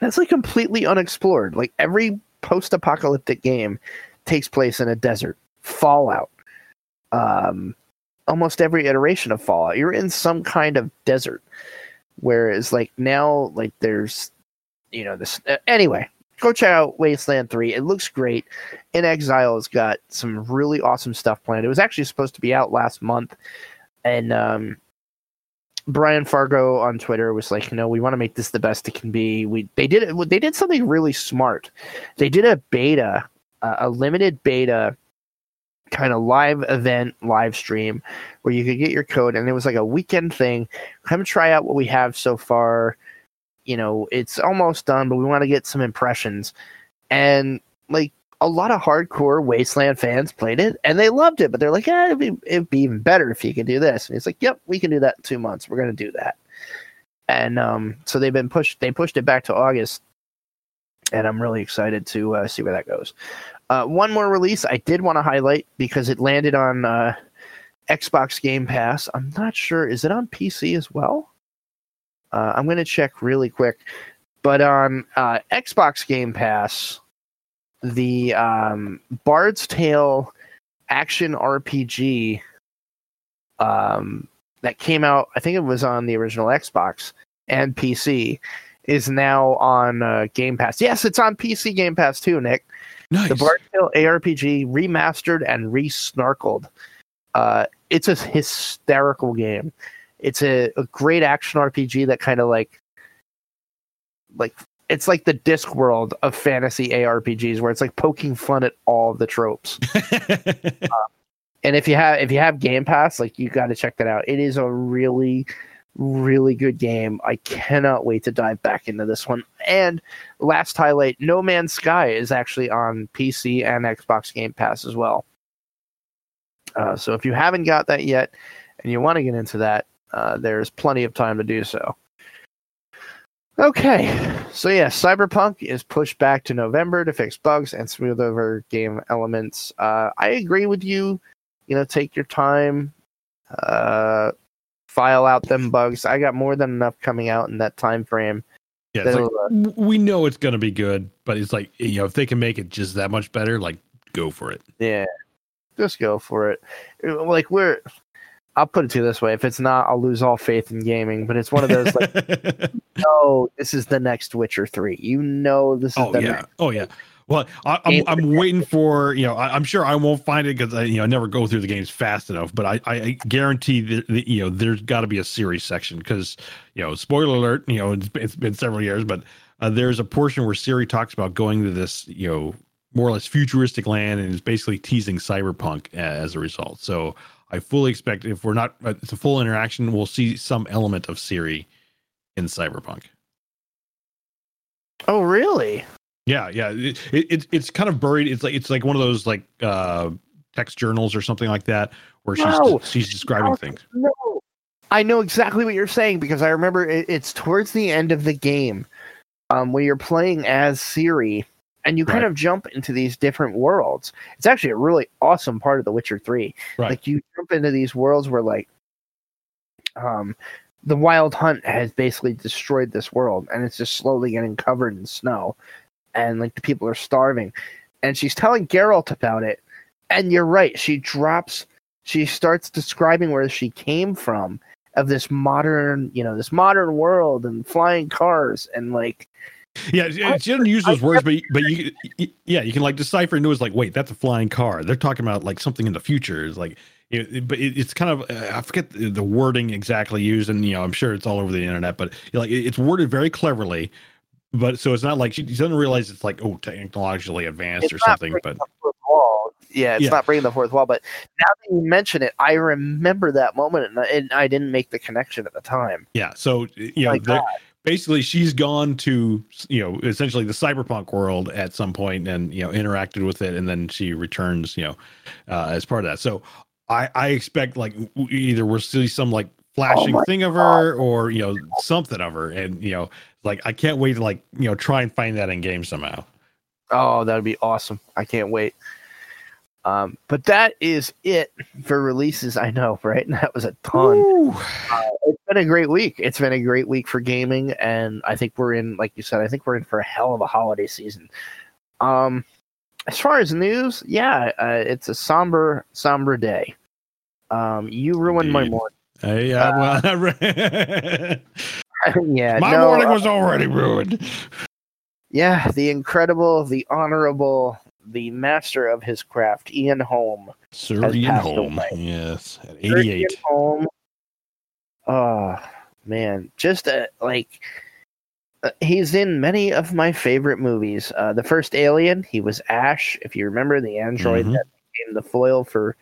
that's like completely unexplored. Like every post-apocalyptic game takes place in a desert. Fallout, um, almost every iteration of Fallout, you're in some kind of desert. Whereas like now, like there's, you know, this uh, anyway. Go check out Wasteland 3. It looks great. inXile has got some really awesome stuff planned. It was actually supposed to be out last month. And um, Brian Fargo on Twitter was like, you know, we want to make this the best it can be. We they did. They did something really smart. They did a beta, uh, a limited beta kind of live event live stream where you could get your code and it was like a weekend thing come try out what we have so far you know it's almost done but we want to get some impressions and like a lot of hardcore wasteland fans played it and they loved it but they're like eh, it'd, be, it'd be even better if you could do this and he's like yep we can do that in two months we're going to do that and um, so they've been pushed they pushed it back to august and i'm really excited to uh, see where that goes uh, one more release I did want to highlight because it landed on uh, Xbox Game Pass. I'm not sure. Is it on PC as well? Uh, I'm going to check really quick. But on uh, Xbox Game Pass, the um, Bard's Tale action RPG um, that came out, I think it was on the original Xbox and PC, is now on uh, Game Pass. Yes, it's on PC Game Pass too, Nick. Nice. The Bard's Tale ARPG remastered and re-snarkled. Uh, it's a hysterical game. It's a, a great action RPG that kind of like, like it's like the Discworld of fantasy ARPGs, where it's like poking fun at all the tropes. uh, and if you have if you have Game Pass, like you got to check that out. It is a really really good game. I cannot wait to dive back into this one. And last highlight No Man's Sky is actually on PC and Xbox Game Pass as well. Uh, so if you haven't got that yet and you want to get into that, uh, there's plenty of time to do so. Okay, so yeah, Cyberpunk is pushed back to November to fix bugs and smooth over game elements. Uh, I agree with you. You know, take your time. Uh, file out them bugs. I got more than enough coming out in that time frame. Yeah, like, uh, we know it's going to be good, but it's like you know if they can make it just that much better, like go for it. Yeah, just go for it. Like we're, I'll put it to you this way: if it's not, I'll lose all faith in gaming. But it's one of those like, no, this is the next Witcher three. You know, this is. Oh the yeah. Next- oh yeah. Well, I, am I'm, I'm waiting for you know I, am sure I won't find it because I you know I never go through the games fast enough. But I I guarantee that the, you know there's got to be a Ciri section because you know spoiler alert you know it's, it's been several years but uh, there's a portion where Ciri talks about going to this you know more or less futuristic land and is basically teasing cyberpunk as a result. So I fully expect if we're not uh, it's a full interaction, we'll see some element of Ciri in cyberpunk. Oh really? Yeah, yeah. It, it, it's kind of buried. It's like it's like one of those like uh text journals or something like that where she's No. she's describing things. No, I know exactly what you're saying because I remember it, it's towards the end of the game, um, where you're playing as Ciri, and you kind Right. of jump into these different worlds. It's actually a really awesome part of The Witcher Three. Right. Like you jump into these worlds where like, um, the Wild Hunt has basically destroyed this world, and it's just slowly getting covered in snow, and like the people are starving, and she's telling Geralt about it, and you're right. She drops she starts describing where she came from of this modern you know this modern world and flying cars and like Yeah, she, doesn't use those words, but but you yeah you can like decipher and know it's like wait that's a flying car. They're talking about like something in the future. It's like it, but it, it's kind of uh, I forget the, the wording exactly used, and you know I'm sure it's all over the internet, but like it- it's worded very cleverly. But so it's not like she doesn't realize it's like oh technologically advanced or something. But the fourth wall. Yeah, it's Yeah. not breaking the fourth wall. But now that you mention it, I remember that moment, and I, and I didn't make the connection at the time. Yeah, so you know, My they're- God. Basically, she's gone to you know essentially the cyberpunk world at some point, and you know interacted with it, and then she returns, you know, uh, as part of that. So I I expect like either we'll see some like flashing my thing of her or you know something of her, and you know, like I can't wait to like you know try and find that in game somehow. Oh, that would be awesome. I can't wait. Um, but that is it for releases. I know, right? That was a ton. Ooh. It's been a great week. It's been a great week for gaming, and I think we're in, like you said, I think we're in for a hell of a holiday season. Um, as far as news, yeah, uh, it's a somber, somber day. Um, you ruined my morning. Uh, yeah, well, yeah, my no, morning uh, was already ruined. yeah, the incredible, the honorable, the master of his craft, Ian Holm. Sir Ian Holm, away. yes, at Sir 88. Ian Holm. Oh man, just uh, like uh, he's in many of my favorite movies. Uh, the first Alien, he was Ash. If you remember, the android Mhm. that became the foil for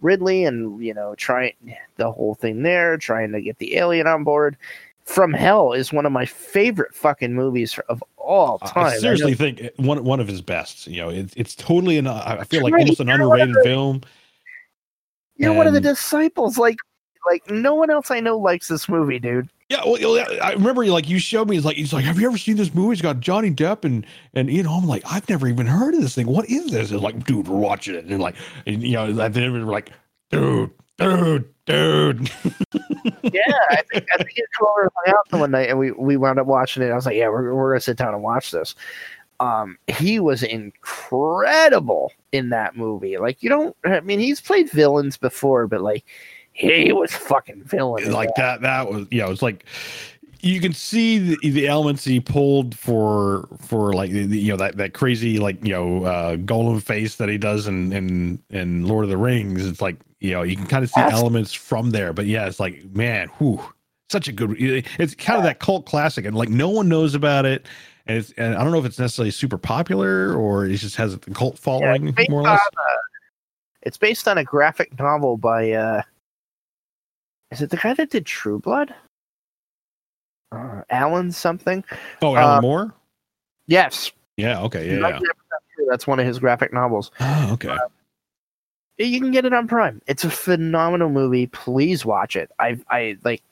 Ridley, and you know, trying the whole thing there, trying to get the alien on board. From Hell is one of my favorite fucking movies of all time. I seriously think one one of his best. You know, it's it's totally an I feel like Right, almost an you know what underrated film. you're one of the disciples. Like, like no one else I know likes this movie, dude. Yeah, well, I remember like you showed me. It's like he's like, have you ever seen this movie? It's got Johnny Depp and and Ian Holm. Like, I've never even heard of this thing. What is this? It's like, dude, we're watching it, and like, and, you know, at the end we're like, dude, dude, dude. yeah, I think I think he came over and hung out one night, and we we wound up watching it. I was like, yeah, we're we're gonna sit down and watch this. Um, he was incredible in that movie. Like, you don't, I mean, he's played villains before, but like, he was fucking villain. like that. that. That was yeah. It was like you can see the, the elements he pulled for for like you know that that crazy like you know uh Gollum face that he does in in in Lord of the Rings. It's like you know you can kind of see elements from there. But yeah, it's like man, whew, such a good. It's kind of that cult classic, and like no one knows about it. And it's and I don't know if it's necessarily super popular or it just has a cult following based more or on, less. uh, it's based on a graphic novel by uh is it the guy that did True Blood? Uh, Alan something? Oh, Alan uh, Moore. Yes. Yeah. Okay. Yeah. yeah. That's one of his graphic novels. Oh, okay. You can get it on Prime. It's a phenomenal movie. Please watch it. I I like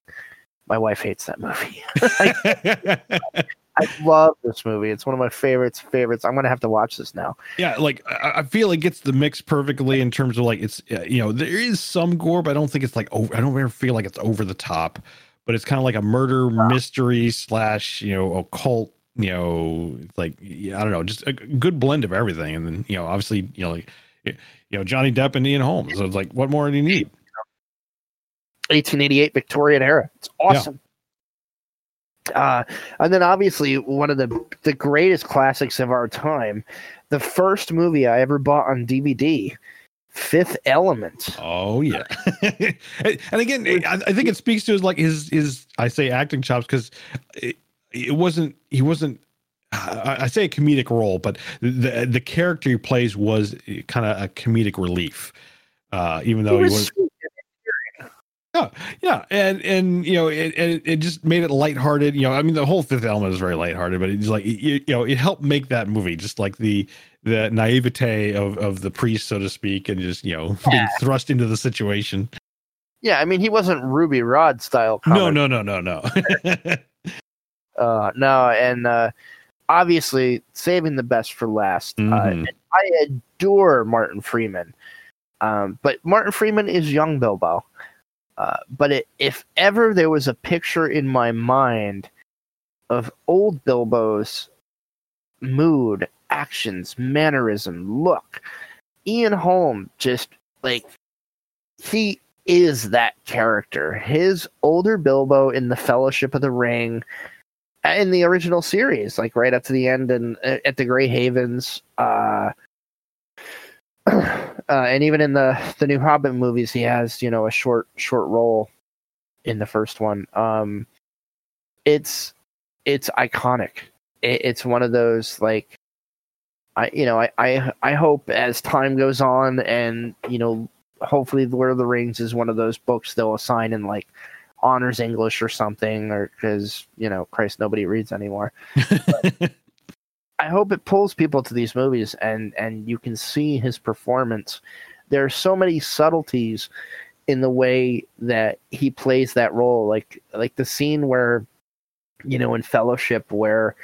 my wife hates that movie. I love this movie. It's one of my favorites. Favorites. I'm gonna have to watch this now. Yeah, like I, I feel it gets the mix perfectly in terms of like it's uh, you know there is some gore, but I don't think it's like over. I don't ever feel like it's over the top, but it's kind of like a murder mystery slash you know occult. You know, like I don't know, just a good blend of everything, and then you know obviously you know like you know Johnny Depp and Ian Holmes. So it's like what more do you need? 1888 Victorian era. It's awesome. Uh, and then obviously one of the the greatest classics of our time, the first movie I ever bought on DVD, Fifth Element. Oh yeah, and again, I, I think it speaks to his like his his I say acting chops because it, it wasn't he wasn't. I, I say a comedic role, but the the character he plays was kind of a comedic relief, uh, even though He he was was sweet. yeah, and and you know it, it it just made it lighthearted. You know, I mean the whole Fifth Element is very lighthearted, but it's like you, you know it helped make that movie just like the the naivete of of the priest, so to speak, and just you know being thrust into the situation. Yeah, I mean he wasn't Ruby Rhod style. No, comic. no, no, no, no. Uh, no, and uh, obviously saving the best for last. Uh, Mhm. I adore Martin Freeman, um, but Martin Freeman is young Bilbo. Uh, but it, if ever there was a picture in my mind of old Bilbo's mood, actions, mannerism, look, Ian Holm just like he is that character. His older Bilbo in the Fellowship of the Ring, in the original series, like right up to the end and uh, at the Grey Havens, uh, uh, and even in the the new Hobbit movies, he has you know a short short role in the first one. Um, it's it's iconic. It, it's one of those like I you know I, I I hope as time goes on and you know hopefully Lord of the Rings is one of those books they'll assign in like honors English or something or because you know Christ nobody reads anymore. I hope it pulls people to these movies and and you can see his performance. There are so many subtleties in the way that he plays that role like like the scene where you know in fellowship where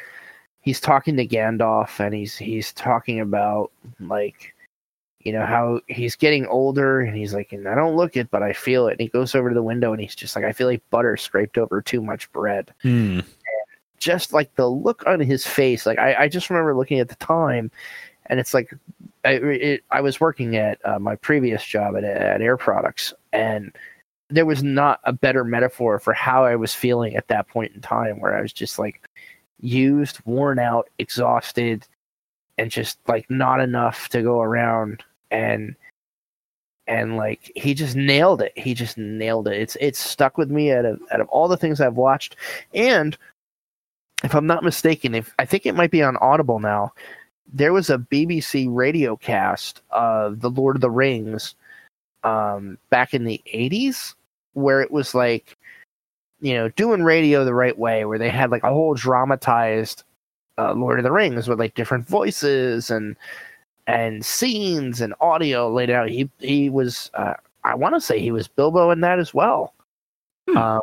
he's talking to Gandalf and he's he's talking about like you know how he's getting older and he's like and I don't look it but I feel it and he goes over to the window and he's just like I feel like butter scraped over too much bread Hmm. Just like the look on his face like I, I just remember looking at the time and it's like I, it, I was working at uh, my previous job at, at Air Products and there was not a better metaphor for how I was feeling at that point in time where I was just like used, worn out, exhausted, and just like not enough to go around and and like he just nailed it. He just nailed it. It's it's stuck with me out of out of all the things I've watched. And if I'm not mistaken, if I think it might be on Audible now, there was a BBC radio cast of The Lord of the Rings um back in the 80s where it was like you know doing radio the right way where they had like a whole dramatized uh, Lord of the Rings with like different voices and and scenes and audio laid out. He he was uh, I want to say he was Bilbo in that as well. Hmm. Um,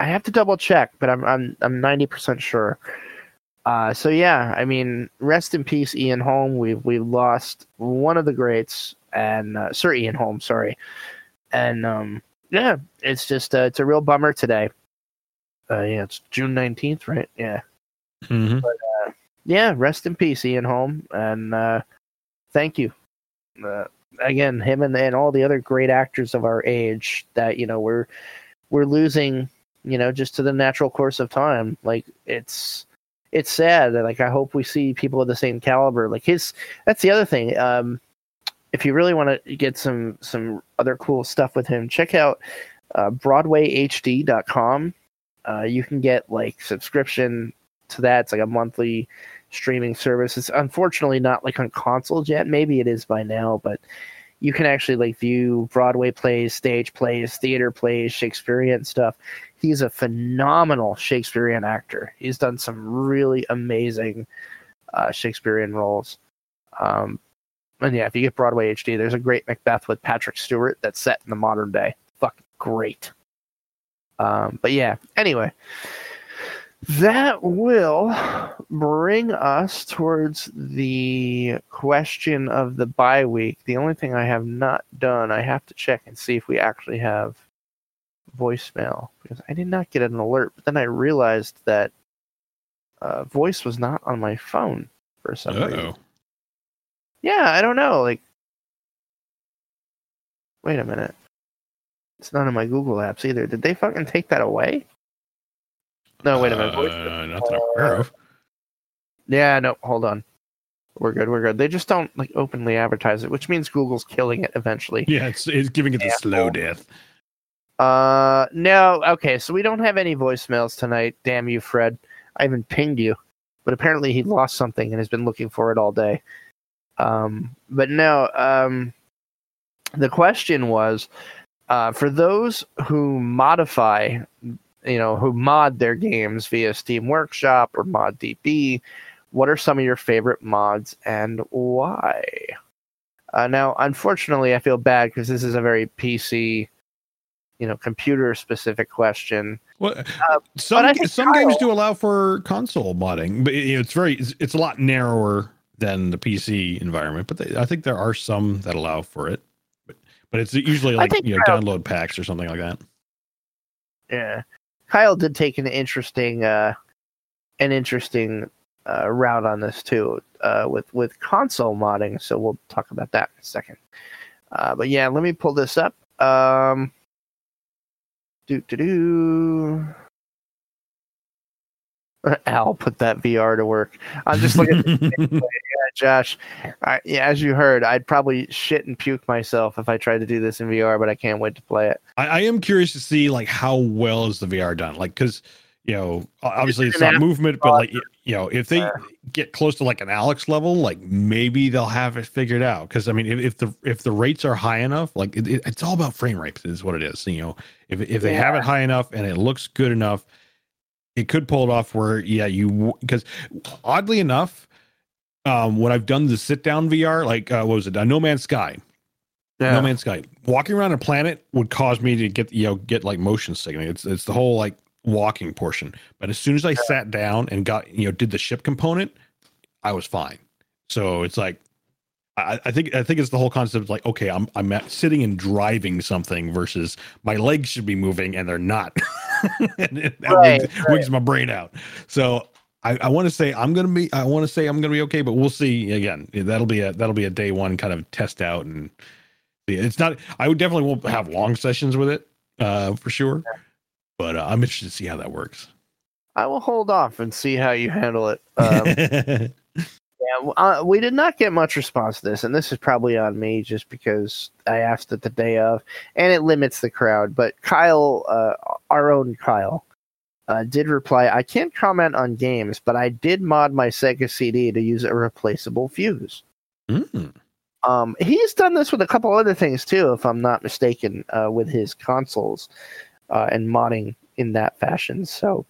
I have to double check, but I'm I'm I'm ninety percent sure. Uh, so yeah, I mean, rest in peace, Ian Holm. We've we've lost one of the greats, and uh, Sir Ian Holm, sorry, and um, yeah, it's just uh, it's a real bummer today. Uh, yeah, it's June nineteenth, right? Yeah, Mhm. yeah. Rest in peace, Ian Holm, and uh, thank you. Uh, again, him and, and all the other great actors of our age that you know we're we're losing, you know, just to the natural course of time. Like it's it's sad like I hope we see people of the same caliber. Like his that's the other thing. Um, if you really want to get some some other cool stuff with him, check out uh, BroadwayHD.com. Uh, you can get like subscription to that. It's like a monthly streaming service. It's unfortunately not like on consoles yet. Maybe it is by now, but you can actually like view Broadway plays, stage plays, theater plays, Shakespearean stuff. He's a phenomenal Shakespearean actor. He's done some really amazing uh, Shakespearean roles. Um, and yeah, if you get Broadway HD, there's a great Macbeth with Patrick Stewart that's set in the modern day. Fucking great. Um, but yeah, anyway, that will bring us towards the question of the bye week. The only thing I have not done, I have to check and see if we actually have voicemail because I did not get an alert. But then I realized that uh, voice was not on my phone for some reason. Uh-oh. Yeah, I don't know. Like, wait a minute. It's not in my Google apps either. Did they fucking take that away? No, wait a minute. Voice- Uh, not that I'm aware of. Yeah, no, hold on. We're good. We're good. They just don't like openly advertise it, which means Google's killing it eventually. Yeah, it's, it's giving it the slow death. Uh, no. Okay, so we don't have any voicemails tonight. Damn you, Fred. I even pinged you, but apparently he lost something and has been looking for it all day. Um, but no. Um, the question was, uh, for those who modify, you know, who mod their games via Steam Workshop or ModDB, what are some of your favorite mods and why? Uh, now, unfortunately, I feel bad because this is a very PC, you know, computer specific question. Well, Uh, some I think some games do allow for console modding, but you know, it's very it's, it's a lot narrower than the PC environment. But they, I think there are some that allow for it. But but it's usually like you know Kyle- download packs or something like that. Yeah, Kyle did take an interesting, uh, an interesting uh, route on this too, uh, with with console modding. So we'll talk about that in a second. Uh, but yeah, let me pull this up. Um, do do do. Al put that VR to work. I'm just looking at Josh. I, yeah, as you heard, I'd probably shit and puke myself if I tried to do this in VR, but I can't wait to play it. I, I am curious to see like how well is the VR done, like because you know obviously it's not movement, but like you know if they Uh. get close to like an Alyx level, like maybe they'll have it figured out. Because I mean, if, if the if the rates are high enough, like it, it- it's all about frame rates is what it is. You know, if if they have it high enough and it looks good enough, it could pull it off. Where yeah, you because oddly enough, um, when I've done the sit down VR, like uh, what was it, uh, No Man's Sky. No Man's Sky. Walking around a planet would cause me to get you know get like motion sickness. It's it's the whole like walking portion. But as soon as I sat down and got you know did the ship component, I was fine. So it's like I, I think I think it's the whole concept of like okay I'm I'm sitting and driving something versus my legs should be moving and they're not. and it, that Right, wigs, right. wigs my brain out. So I, I want to say I'm gonna be I want to say I'm gonna be okay, but we'll see again. That'll be a that'll be a day one kind of test out and it's not. I would definitely won't have long sessions with it uh, for sure, but uh, I'm interested to see how that works. I will hold off and see how you handle it. Um, yeah, uh, we did not get much response to this, and this is probably on me just because I asked it the day of, and it limits the crowd. But Kyle, uh, our own Kyle, uh, did reply, "I can't comment on games, but I did mod my Sega CD to use a replaceable fuse." Mm. Um, he's done this with a couple other things too, if I'm not mistaken, uh, with his consoles uh, and modding in that fashion. So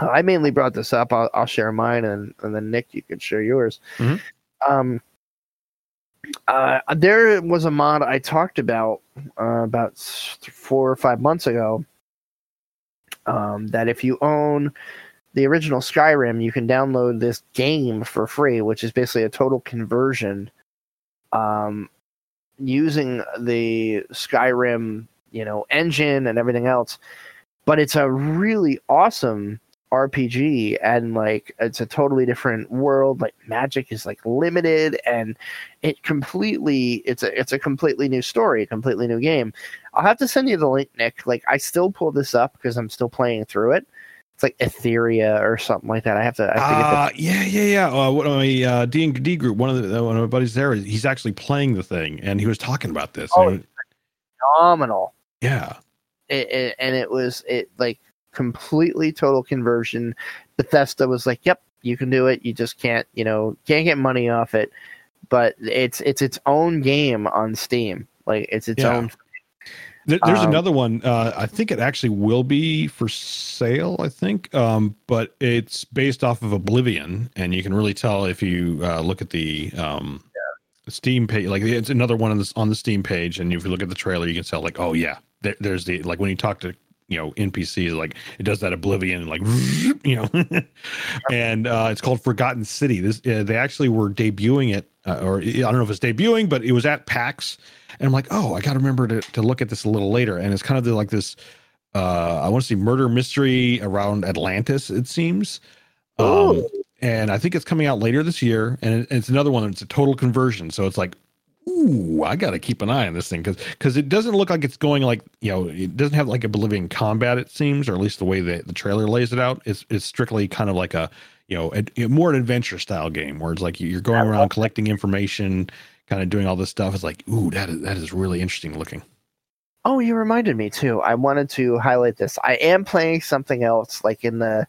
uh, I mainly brought this up. I'll, I'll share mine, and, and then Nick, you can share yours. Mhm. Um, uh, there was a mod I talked about uh, about four or five months ago. Um, that if you own the original Skyrim, you can download this game for free, which is basically a total conversion um, using the Skyrim, you know, engine and everything else. But it's a really awesome RPG, and like it's a totally different world. Like magic is like limited, and it completely it's a it's a completely new story, a completely new game. I'll have to send you the link, Nick. Like I still pull this up because I'm still playing through it. It's like Etheria or something like that. I have to. I have to get the Uh, yeah, yeah, yeah. Uh, one of my uh, D and D group, one of the one of my buddies there, he's actually playing the thing, and he was talking about this. Oh, phenomenal. Yeah, it, it, and it was it like completely total conversion. Bethesda was like, "Yep, you can do it. You just can't, you know, can't get money off it." But it's it's its own game on Steam. Like it's its Yeah. own. There, there's Um, another one. Uh, I think it actually will be for sale. I think, um, but it's based off of Oblivion, and you can really tell if you uh, look at the um, Steam page. Like it's another one on this on the Steam page, and if you look at the trailer, you can tell like, oh yeah, there, there's the like when you talk to you know NPCs, like it does that Oblivion, like you know, and uh, it's called Forgotten City. This uh, they actually were debuting it, uh, or I don't know if it's debuting, but it was at PAX and I'm like, oh, I got to remember to, to look at this a little later. And it's kind of the, like this, uh, I want to see murder mystery around Atlantis, it seems. Um, and I think it's coming out later this year. And it, it's another one. It's a total conversion. So it's like, ooh, I got to keep an eye on this thing because because it doesn't look like it's going like you know it doesn't have like a Oblivion combat it seems or at least the way that the trailer lays it out is it's strictly kind of like a you know a, a more an adventure style game where it's like you're going around collecting information kind of doing all this stuff it's like ooh that is that is really interesting looking Oh, you reminded me too. I wanted to highlight this. I am playing something else, like in the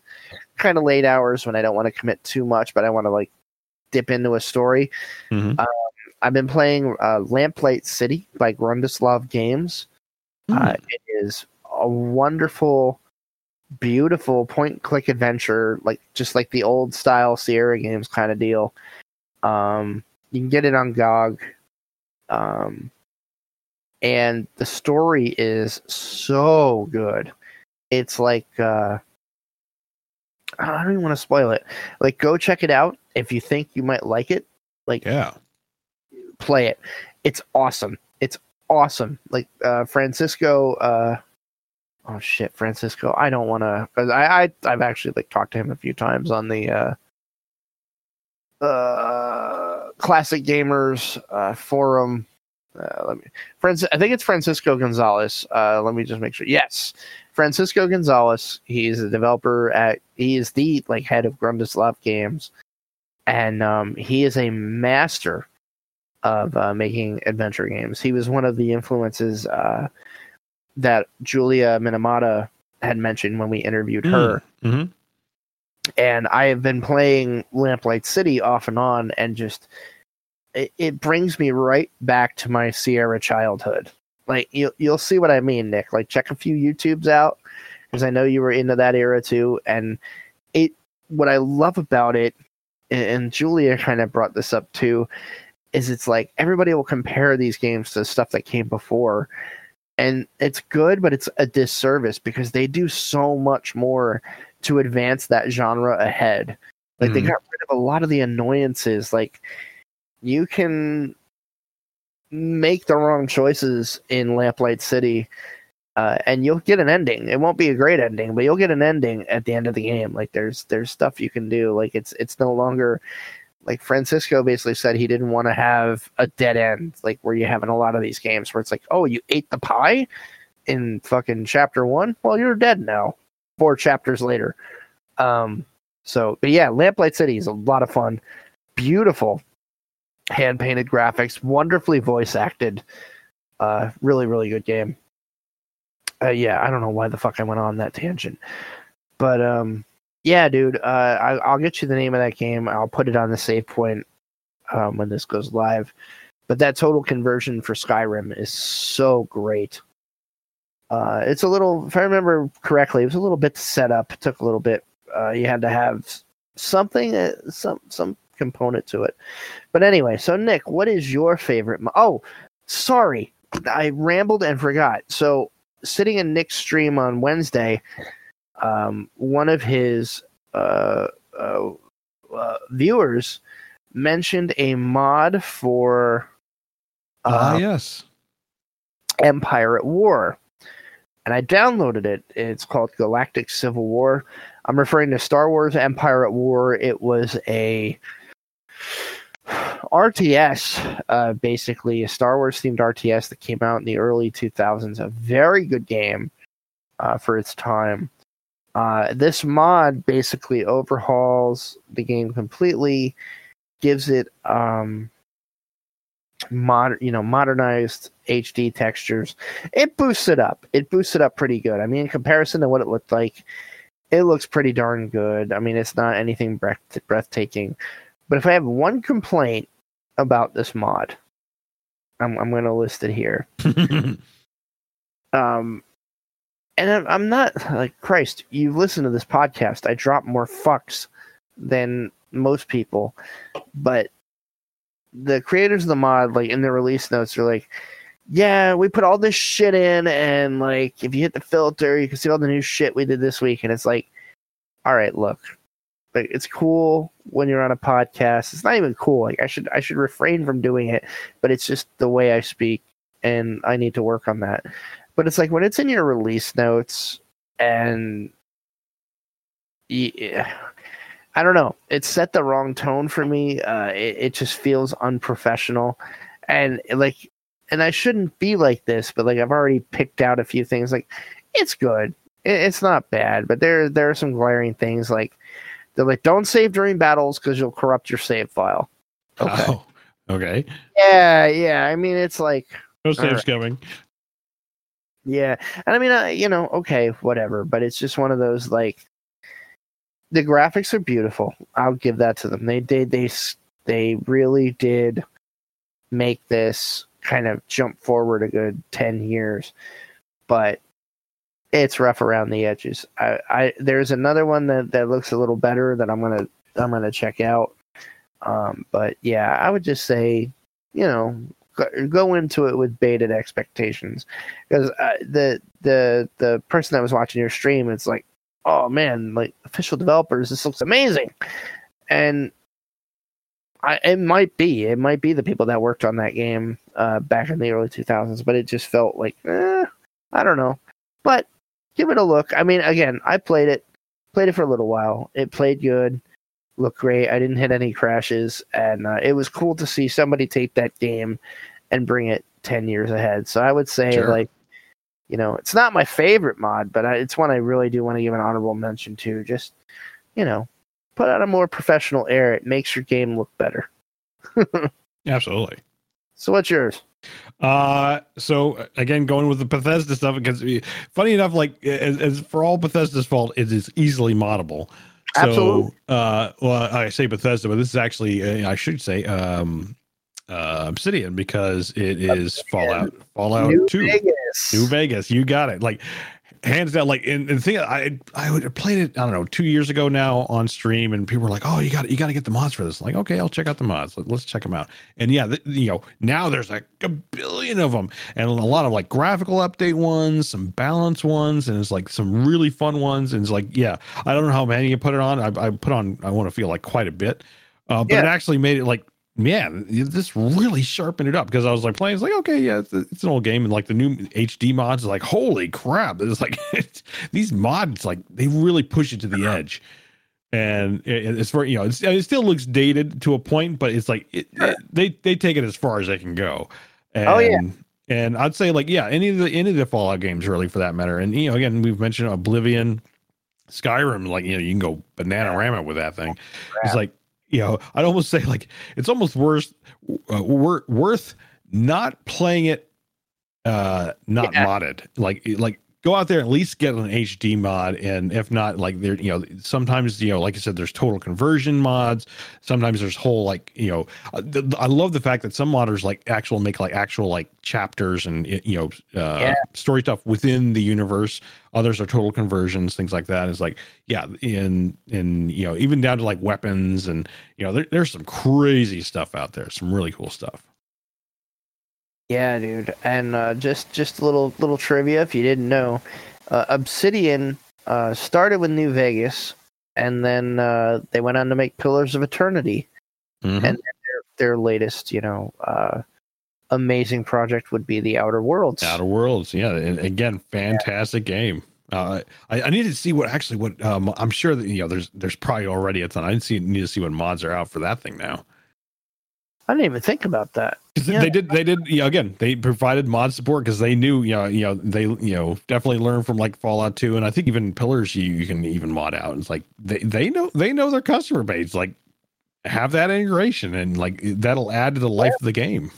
kind of late hours when I don't want to commit too much, but I want to like dip into a story. Mhm. Um, I've been playing uh, Lamplight City by Grundislav Games. Uh, it is a wonderful, beautiful point point-click adventure, like just like the old style Sierra games kind of deal. Um, you can get it on GOG. Um, and the story is so good. It's like uh, I don't even want to spoil it. Like, go check it out if you think you might like it. Like, yeah play it. It's awesome. It's awesome. Like uh Francisco uh oh shit, Francisco. I don't want to I I I've actually like talked to him a few times on the uh uh classic gamers uh forum uh, let me Francis I think it's Francisco Gonzalez. Uh let me just make sure. Yes. Francisco Gonzalez. He's a developer at he is the like head of Grundislav Games and um he is a master of uh, making adventure games. He was one of the influences uh, that Julia Minamata had mentioned when we interviewed her. hmm And I have been playing Lamplight City off and on, and just it, it brings me right back to my Sierra childhood. Like you, you'll see what I mean, Nick. Like check a few YouTubes out because I know you were into that era too. And it, what I love about it, and Julia kind of brought this up too, is it's like everybody will compare these games to stuff that came before. And it's good but it's a disservice because they do so much more to advance that genre ahead. Like they Mhm. got rid of a lot of the annoyances. Like you can make the wrong choices in lamplight city uh, and you'll get an ending. It won't be a great ending but you'll get an ending at the end of the game. Like there's there's stuff you can do. Like it's it's no longer like Francisco basically said he didn't want to have a dead end, like where you have in a lot of these games where it's like, oh, you ate the pie in fucking chapter one. Well, you're dead now. Four chapters later. Um. So, but yeah, Lamplight City is a lot of fun. Beautiful, hand painted graphics, wonderfully voice acted. Uh, really, really good game. Uh, yeah, I don't know why the fuck I went on that tangent, but um, yeah, dude. Uh, I, I'll get you the name of that game. I'll put it on the save point um, when this goes live. But that total conversion for Skyrim is so great. Uh, it's a little, if I remember correctly, it was a little bit to set up. It took a little bit. Uh, you had to have something, uh, some some component to it. But anyway, so Nick, what is your favorite? Mo- oh, sorry, I rambled and forgot. So sitting in Nick's stream on Wednesday, um, one of his uh, uh, uh, viewers mentioned a mod for Ah, uh, yes. Empire at War. And I downloaded it. It's called Galactic Civil War. I'm referring to Star Wars Empire at War. It was a RTS, uh, basically a Star Wars themed RTS that came out in the early 2000s. A very good game uh, for its time. Uh, this mod basically overhauls the game completely, gives it um, mod, you know, modernized HD textures. It boosts it up. It boosts it up pretty good. I mean, in comparison to what it looked like, it looks pretty darn good. I mean, it's not anything breath- breathtaking. But if I have one complaint about this mod, I'm, I'm going to list it here. Um, and I'm, not like Christ. You listen to this podcast. I drop more fucks than most people, but the creators of the mod, like in their release notes, are like, "Yeah, we put all this shit in, and like if you hit the filter, you can see all the new shit we did this week." And it's like, all right, look, like it's cool when you're on a podcast. It's not even cool. Like I should I should refrain from doing it, but it's just the way I speak, and I need to work on that. But it's like when it's in your release notes and yeah, I don't know. It set the wrong tone for me. Uh, it, it just feels unprofessional, and like, and I shouldn't be like this, but like I've already picked out a few things. Like, it's good. It, it's not bad, but there there are some glaring things. Like, they're like, don't save during battles because you'll corrupt your save file. Okay. Oh, okay. Yeah, yeah. I mean, it's like No saves right. coming. Yeah, and I mean, uh, you know, okay, whatever. But it's just one of those like the graphics are beautiful. I'll give that to them. They did they they really did make this kind of jump forward a good ten years, but it's rough around the edges. I, I there's another one that that looks a little better that I'm gonna I'm gonna check out. Um, but yeah, I would just say, you know, go, into it with baited expectations. Because uh, the the the person that was watching your stream it's like oh man like official developers this looks amazing. And I, it might be it might be the people that worked on that game uh, back in the early 2000s but it just felt like eh, i don't know. But give it a look. I mean again i played it played it for a little while. It played good looked great i didn't hit any crashes and uh, it was cool to see somebody take that game and bring it 10 years ahead so i would say Sure. like you know, it's not my favorite mod, but I, it's one I really do want to give an honorable mention to. Just, you know, put out a more professional air. It makes your game look better. Absolutely. So, what's yours? Uh, so uh, again, going with the Bethesda stuff because uh, funny enough, like as, as for all Bethesda's fault, it is easily moddable. So, Absolutely. uh, well, I say Bethesda, but this is actually uh, I should say um, uh, Obsidian because it is Fallout, Fallout New Two, Vegas. New Vegas. You got it. Like hands down, like, and, and the thing I I would have played it, I don't know, two years ago now on stream, and people were like, "Oh, you got you got to get the mods for this." like, okay, I'll check out the mods. Let, us check them out. And yeah, you know, now there's like a billion of them, and a lot of like graphical update ones, some balance ones, and it's like some really fun ones. And it's like, yeah, I don't know how many you put it on. I, I put on, I want to feel like quite a bit, uh, but Yeah. it actually made it like yeah, this really sharpened it up because I was like playing. It's like okay, yeah, it's, it's an old game, and like the new HD mods, is like holy crap! It's like it's, these mods, like they really push it to the uh-huh. edge, and it, it's for you know, it's, it still looks dated to a point, but it's like it, it- they they take it as far as they can go. And, Oh, yeah. and I'd say like yeah, any of the any of the Fallout games really for that matter, and you know, again, we've mentioned Oblivion, Skyrim, like you know, you can go banana rama with that thing. Oh, it's like you know, I'd almost say like it's almost worth uh, worth not playing it uh not Yeah. modded. Like like go out there and at least get an HD mod and if not like there you know sometimes you know like I said there's total conversion mods. Sometimes there's whole like you know uh, th- th- I love the fact that some modders like actual make like actual like chapters and you know uh Yeah. story stuff within the universe. Others are total conversions things like that. It's like yeah in in you know even down to like weapons and you know there, there's some crazy stuff out there some really cool stuff Yeah, dude. And uh, just just a little little trivia if you didn't know, uh, Obsidian uh, started with New Vegas, and then uh, they went on to make Pillars of Eternity. Mhm. And their their latest, you know, uh, amazing project would be the Outer Worlds. Outer Worlds, yeah, and again, fantastic game. Uh, I, I need to see what actually what um, I'm sure that you know there's there's probably already a ton. I didn't see need to see what mods are out for that thing now. I didn't even think about that. Yeah. They did they did you know, again they provided mod support because they knew you know you know they you know definitely learned from like Fallout 2 and I think even Pillars you, you can even mod out. It's like they they know they know their customer base like have that integration and like that'll add to the life of the game.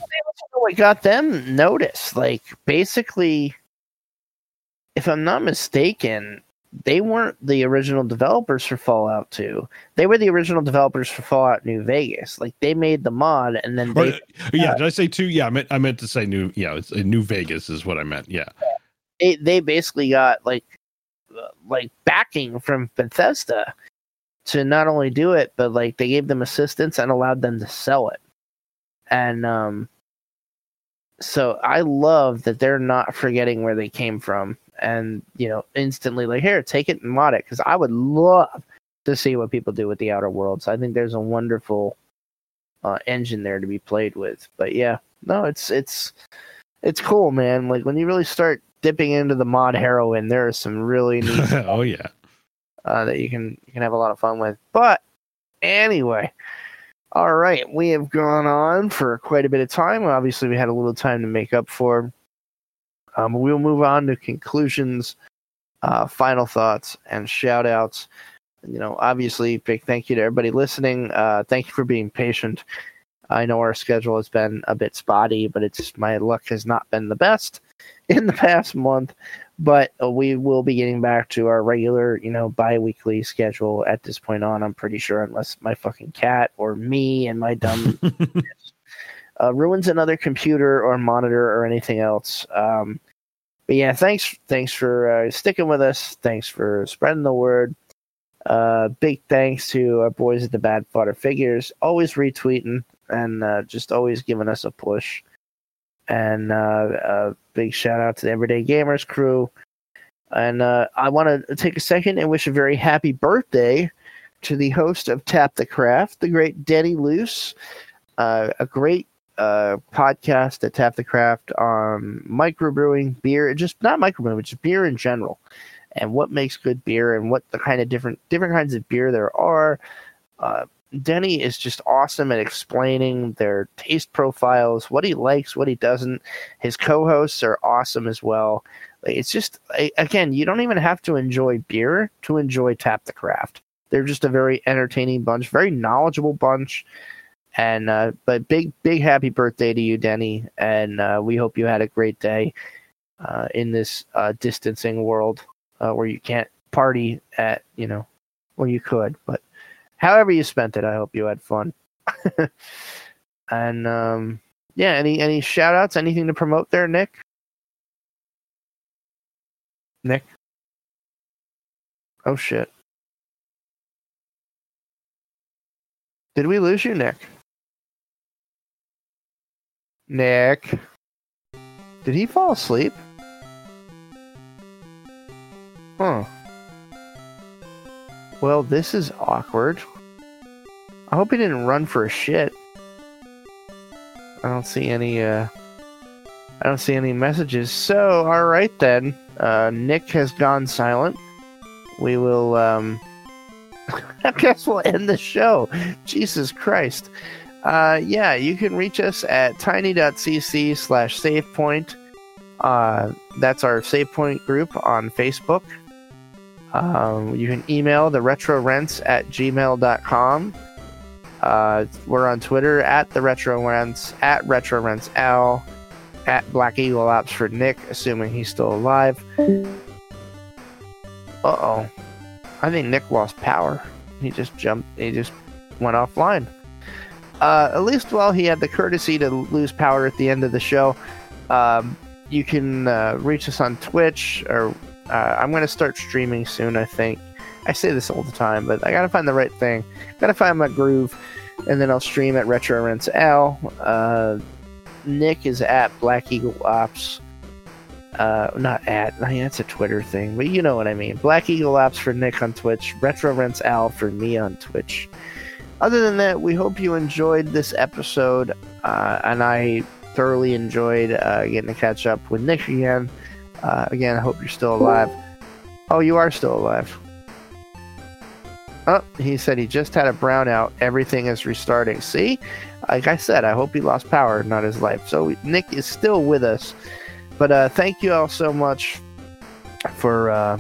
What got them noticed? Like basically, if I'm not mistaken, they weren't the original developers for Fallout 2. They were the original developers for Fallout New Vegas. Like they made the mod and then Or, they yeah, did I say two? Yeah, I meant I meant to say new. Yeah, it's uh, New Vegas is what I meant. Yeah. they, they basically got like uh, like backing from Bethesda to not only do it, but like they gave them assistance and allowed them to sell it. And um so I love that they're not forgetting where they came from and you know instantly like here take it and mod it because I would love to see what people do with the Outer Worlds. I think there's a wonderful uh, engine there to be played with. But yeah, no, it's it's it's cool, man. Like when you really start dipping into the mod heroin, there are some really neat oh yeah. uh, that you can you can have a lot of fun with. But anyway, all right, we have gone on for quite a bit of time. Obviously, we had a little time to make up for. Um, we'll move on to conclusions, uh, final thoughts, and shout outs. You know, obviously, big thank you to everybody listening. Uh, thank you for being patient. I know our schedule has been a bit spotty, but it's my luck has not been the best in the past month but uh, we will be getting back to our regular, you know, bi-weekly schedule at this point on. I'm pretty sure, unless my fucking cat or me and my dumb uh, ruins another computer or monitor or anything else. Um, but yeah, thanks, thanks for uh, sticking with us. Thanks for spreading the word. Uh, big thanks to our boys at the Bad Fodder Figures, always retweeting and uh, just always giving us a push. And uh, a big shout out to the Everyday Gamers crew. And uh, I want to take a second and wish a very happy birthday to the host of Tap the Craft, the great Denny Luce, uh, a great podcast at Tap the Craft on microbrewing beer, just not microbrewing, just beer in general, and what makes good beer and what the kind of different different kinds of beer there are. Uh, Denny is just awesome at explaining their taste profiles, what he likes, what he doesn't. His co-hosts are awesome as well. It's just again, you don't even have to enjoy beer to enjoy Tap the Craft. They're just a very entertaining bunch, very knowledgeable bunch. And uh, but big big happy birthday to you, Denny, and uh, we hope you had a great day uh, in this uh, distancing world uh, where you can't party at you know where you could, but however you spent it, I hope you had fun. and um, yeah, any any shout outs, anything to promote there, Nick? Nick? Oh shit. Did we lose you, Nick? Nick. Did he fall asleep? Huh. Well, this is awkward. I hope he didn't run for a shit. I don't see any uh I don't see any messages. So, alright then. Uh Nick has gone silent. We will um I guess we'll end the show. Jesus Christ. Uh yeah, you can reach us at tiny.cc slash savepoint. Uh that's our SavePoint group on Facebook. Um, you can email the retro rents at gmail.com. Uh, we're on Twitter at the retro rents, at retro rents Al, at Black Eagle Ops for Nick, assuming he's still alive. Uh oh. I think Nick lost power. He just jumped, he just went offline. Uh, at least while he had the courtesy to lose power at the end of the show, um, you can uh, reach us on Twitch or uh, I'm gonna start streaming soon. I think. I say this all the time, but I gotta find the right thing. Gotta find my groove, and then I'll stream at Retro Rents Al. Uh, Nick is at Black Eagle Ops. Uh, not at. I mean, that's a Twitter thing, but you know what I mean. Black Eagle Ops for Nick on Twitch. Retro Rents Al for me on Twitch. Other than that, we hope you enjoyed this episode, uh, and I thoroughly enjoyed uh, getting to catch up with Nick again. Uh, again, I hope you're still alive. Oh, you are still alive. Oh, he said he just had a brownout. Everything is restarting. See? Like I said, I hope he lost power, not his life. So Nick is still with us. But uh, thank you all so much for uh,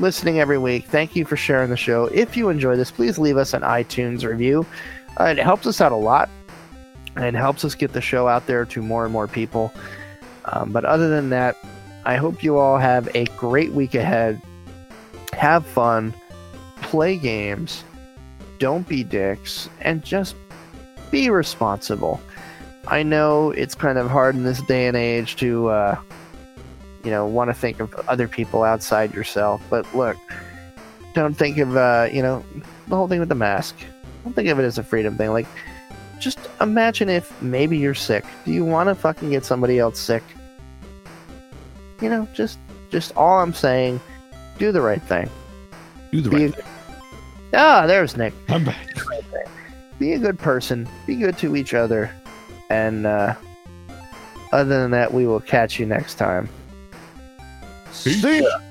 listening every week. Thank you for sharing the show. If you enjoy this, please leave us an iTunes review. Uh, it helps us out a lot and helps us get the show out there to more and more people. Um, but other than that, I hope you all have a great week ahead. Have fun, play games, don't be dicks, and just be responsible. I know it's kind of hard in this day and age to, uh, you know, want to think of other people outside yourself, but look, don't think of, uh, you know, the whole thing with the mask. Don't think of it as a freedom thing. Like, just imagine if maybe you're sick. Do you want to fucking get somebody else sick? you know, just just all I'm saying, do the right thing. Do the Be right a- thing. Ah, there's Nick. I'm back. Be a good person. Be good to each other. And uh, other than that, we will catch you next time. See ya.